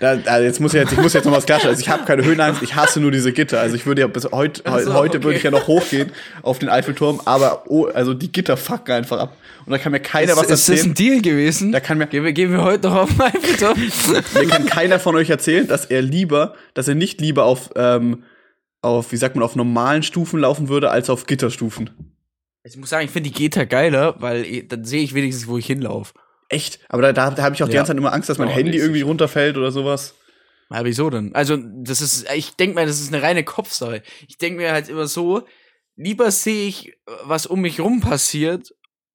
da, also jetzt muss ich jetzt, ich muss jetzt noch was klarstellen. Also ich habe keine Höhenangst, ich hasse nur diese Gitter. Also ich würde ja bis heut, Ach so, heute okay. würde ich ja noch hochgehen auf den Eiffelturm, aber oh, also die Gitter fucken einfach ab. Und da kann mir keiner was ist, ist das erzählen. ein Deal gewesen? Da kann mir, Gehen wir, gehen wir heute noch auf meinen Turm? mir kann keiner von euch erzählen, dass er lieber, dass er nicht lieber auf, ähm, auf, wie sagt man, auf normalen Stufen laufen würde, als auf Gitterstufen. Ich muss sagen, ich finde die Gitter geiler, weil dann sehe ich wenigstens, wo ich hinlaufe. Echt? Aber da, da, da habe ich auch die Ja. ganze Zeit immer Angst, dass mein Oh, Handy irgendwie runterfällt oder sowas. Ja, wieso denn? Also, das ist, ich denke mir, das ist eine reine Kopfsache. Ich denke mir halt immer so, lieber sehe ich, was um mich rum passiert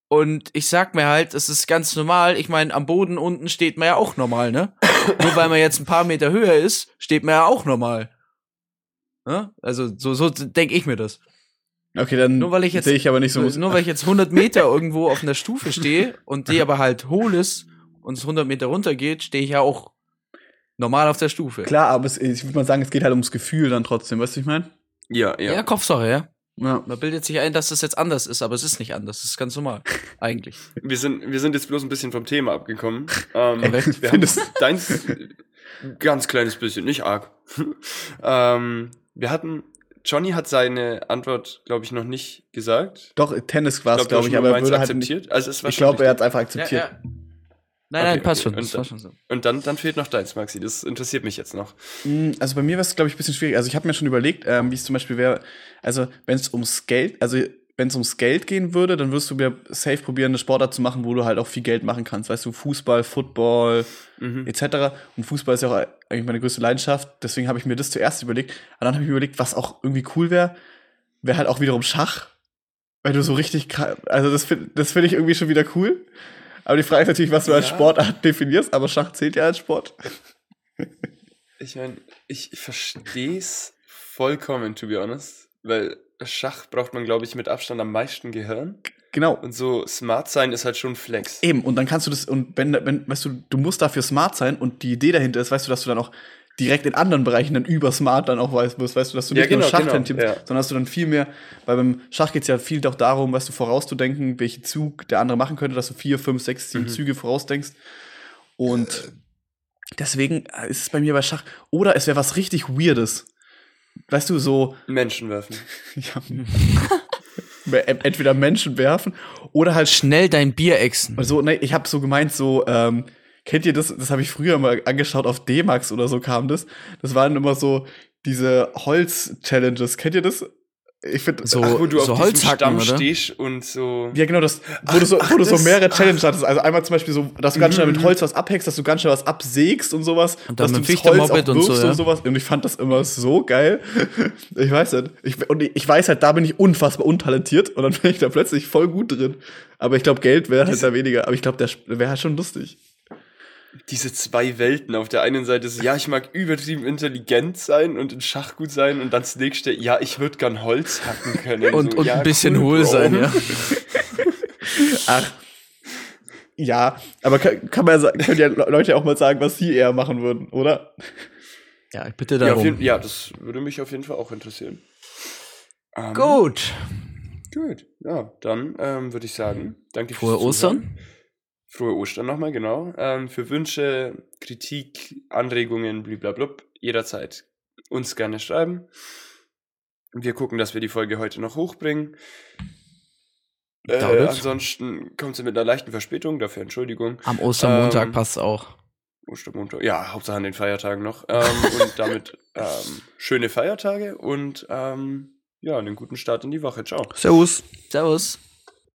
und ich sag mir halt, das ist ganz normal. Ich meine, am Boden unten steht man ja auch normal, ne? Nur weil man jetzt ein paar Meter höher ist, steht man ja auch normal. Ne? Also, so, so denke ich mir das. Okay, dann Nur weil ich jetzt- sehe ich aber nicht so. Nur, nur weil ich jetzt 100 Meter irgendwo auf einer Stufe stehe und die aber halt hohl ist und es 100 Meter runter geht, stehe ich ja auch normal auf der Stufe. Klar, aber es, ich würde mal sagen, es geht halt ums Gefühl dann trotzdem, weißt du, was ich meine? Ja, Ja, ja. Kopfsache, ja. Ja. Man bildet sich ein, dass das jetzt anders ist, aber es ist nicht anders. Es ist ganz normal. Eigentlich. Wir sind, wir sind jetzt bloß ein bisschen vom Thema abgekommen. Ähm, Echt? wir haben Findest deins ganz kleines bisschen, nicht arg. ähm, wir hatten, Johnny hat seine Antwort, glaube ich, noch nicht gesagt. Doch, Tennis war es, glaube ich, aber er würde halt nicht, akzeptiert. Also es war ich glaube, er hat es einfach akzeptiert. Ja, ja. Nein, Okay, nein, passt okay. schon. Das Und dann- schon so. Und dann, dann fehlt noch deins, Maxi. Das interessiert mich jetzt noch. Mm, Also bei mir war es, glaube ich, ein bisschen schwierig. Also ich habe mir schon überlegt, ähm, wie es zum Beispiel wäre, also wenn es ums Geld, also wenn es ums Geld gehen würde, dann würdest du mir safe probieren, eine Sportart zu machen, wo du halt auch viel Geld machen kannst. Weißt du, Fußball, Football, Mhm. etc. Und Fußball ist ja auch eigentlich meine größte Leidenschaft. Deswegen habe ich mir das zuerst überlegt. Aber dann habe ich mir überlegt, was auch irgendwie cool wäre, wäre halt auch wiederum Schach. Weil du so richtig, also das finde das find ich irgendwie schon wieder cool. Aber die Frage ist natürlich, was du als Ja. Sportart definierst, aber Schach zählt ja als Sport. Ich meine, ich verstehe es vollkommen, to be honest. Weil Schach braucht man, glaube ich, mit Abstand am meisten Gehirn. Genau. Und so smart sein ist halt schon Flex. Eben, und dann kannst du das, und wenn, wenn, weißt du, du musst dafür smart sein und die Idee dahinter ist, weißt du, dass du dann auch direkt in anderen Bereichen dann über smart dann auch weißt, weißt du, dass du Ja, nicht nur genau, Schach genau, tippst, ja. sondern dass du dann viel mehr, weil beim Schach geht es ja viel auch darum, weißt du, vorauszudenken, welchen Zug der andere machen könnte, dass du vier, fünf, sechs, sieben Mhm. Züge vorausdenkst. Und deswegen ist es bei mir bei Schach, oder es wäre was richtig Weirdes. Weißt du, so, Menschen werfen. ja, entweder Menschen werfen oder halt Schnell dein Bier exen. also, ne, ich habe so gemeint, so, ähm, kennt ihr das? Das habe ich früher mal angeschaut, auf D-Max oder so kam das. Das waren immer so diese Holz-Challenges. Kennt ihr das? Ich finde, So- Ach, wo du so auf Holzhacken, diesem Stamm oder? stehst und so. ja, genau, das, wo du so, ach, wo du so mehrere Challenges hattest. Also einmal zum Beispiel so, dass du ganz schnell mit Mhm. Holz was abhackst, dass du ganz schnell was absägst und sowas. Und dann dass mit du das Holz auch und so, wirfst ja. und sowas. Und ich fand das immer so geil. Ich weiß nicht. Ich, und ich weiß halt, da bin ich unfassbar untalentiert und dann bin ich da plötzlich voll gut drin. Aber ich glaube, Geld wäre halt da weniger. Aber ich glaube, der wäre halt schon lustig. Diese zwei Welten. Auf der einen Seite ist, ja, ich mag übertrieben intelligent sein und in Schach gut sein. Und dann das nächste, ja, ich würde gern Holz hacken können. Und, so, und ja, ein bisschen cool, hohl Bro. sein, ja. Ach. Ja, aber kann, kann man ja, können ja Le- Leute auch mal sagen, was sie eher machen würden, oder? Ja, ich bitte Ja, darum. jeden, ja, das würde mich auf jeden Fall auch interessieren. Ähm, Gut. Gut, ja, dann ähm, würde ich sagen, danke Frohe fürs Zuhören. Frohe Ostern nochmal, genau. Ähm, für Wünsche, Kritik, Anregungen, blablabla, jederzeit uns gerne schreiben. Wir gucken, dass wir die Folge heute noch hochbringen. Äh, ansonsten kommt sie mit einer leichten Verspätung, dafür Entschuldigung. Am Ostermontag Ähm, passt auch. Ostermontag, ja, Hauptsache an den Feiertagen noch. Ähm, und damit ähm, schöne Feiertage und ähm, ja, einen guten Start in die Woche. Ciao. Servus. Servus.